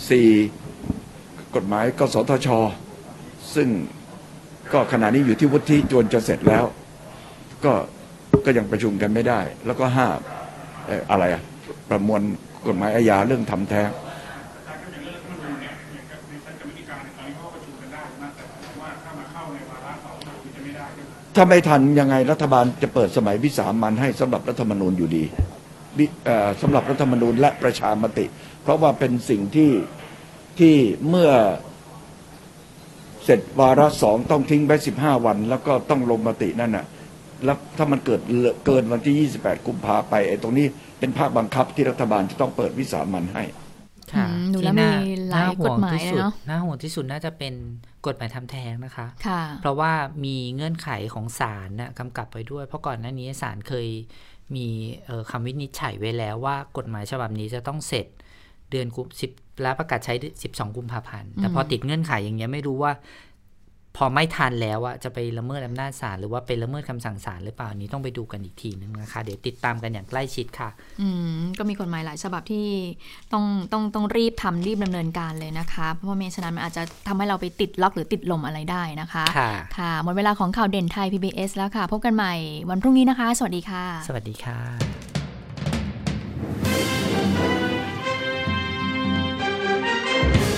สี่ กฎหมายกสทช ซึ่งก็ขณะนี้อยู่ที่วุฒิจวนจะเสร็จแล้ว ก็ก็ยังประชุมกันไม่ได้ แล้วก็ห้าอะไรอะประมวลกฎหมายอาญาเรื่องทำแท้งถ้าไม่ทันยังไงรัฐบาลจะเปิดสมัยวิสามันให้สำหรับรัฐธรรมนูญอยู่ดีสำหรับรัฐธรรมนูญและประชามติ เพราะว่าเป็นสิ่งที่ ที่เมื่อเสร็จวาระสองต้องทิ้งไปสิบห้าวัน แล้วก็ต้องลงมตินั่นน่ะแล้วถ้ามันเกิดเกินวันที่ยี่สิบแปดกุมภาไปไอ้ตรงนี้เป็นภาคบังคับที่รัฐบาลจะต้องเปิดวิสามันให้ค่ะดูแล้วมีหลายกฎหมายเนาะน่าห่วงที่สุดน่าจะเป็นกฎหมายทำแท้งนะคะค่ะ เพราะว่ามีเงื่อนไขของศาลนะกำกับไปด้วย เพราะก่อนหน้านี้ศาลเคยมีคำวินิจฉัยไว้แล้วว่ากฎหมายฉบับนี้จะต้องเสร็จเดือนกุมสิบ และประกาศใช้ 12 กุมภาพันธ์ แต่พอติดเงื่อนไขอย่างเงี้ยไม่รู้ว่า พอไม่ทันแล้วอะจะไปละเมิดอำนาจศาลหรือว่าไปละเมิดคำสั่งศาลหรือเปล่านี้ต้องไปดูกันอีกทีนึงนะคะ เดี๋ยวติดตามกันอย่างใกล้ชิดค่ะ อืมก็มีกฎหมายหลายฉบับที่ต้องต้องต้องรีบทำรีบดำเนินการเลยนะคะ เพราะว่าไม่ฉะนั้นมันอาจจะทำให้เราไปติดล็อกหรือติดลมอะไรได้นะคะค่ะค่ะหมดเวลาของข่าวเด่นไทย PBS แล้วค่ะ พบกันใหม่วันพรุ่งนี้นะคะ สวัสดีค่ะ สวัสดีค่ะ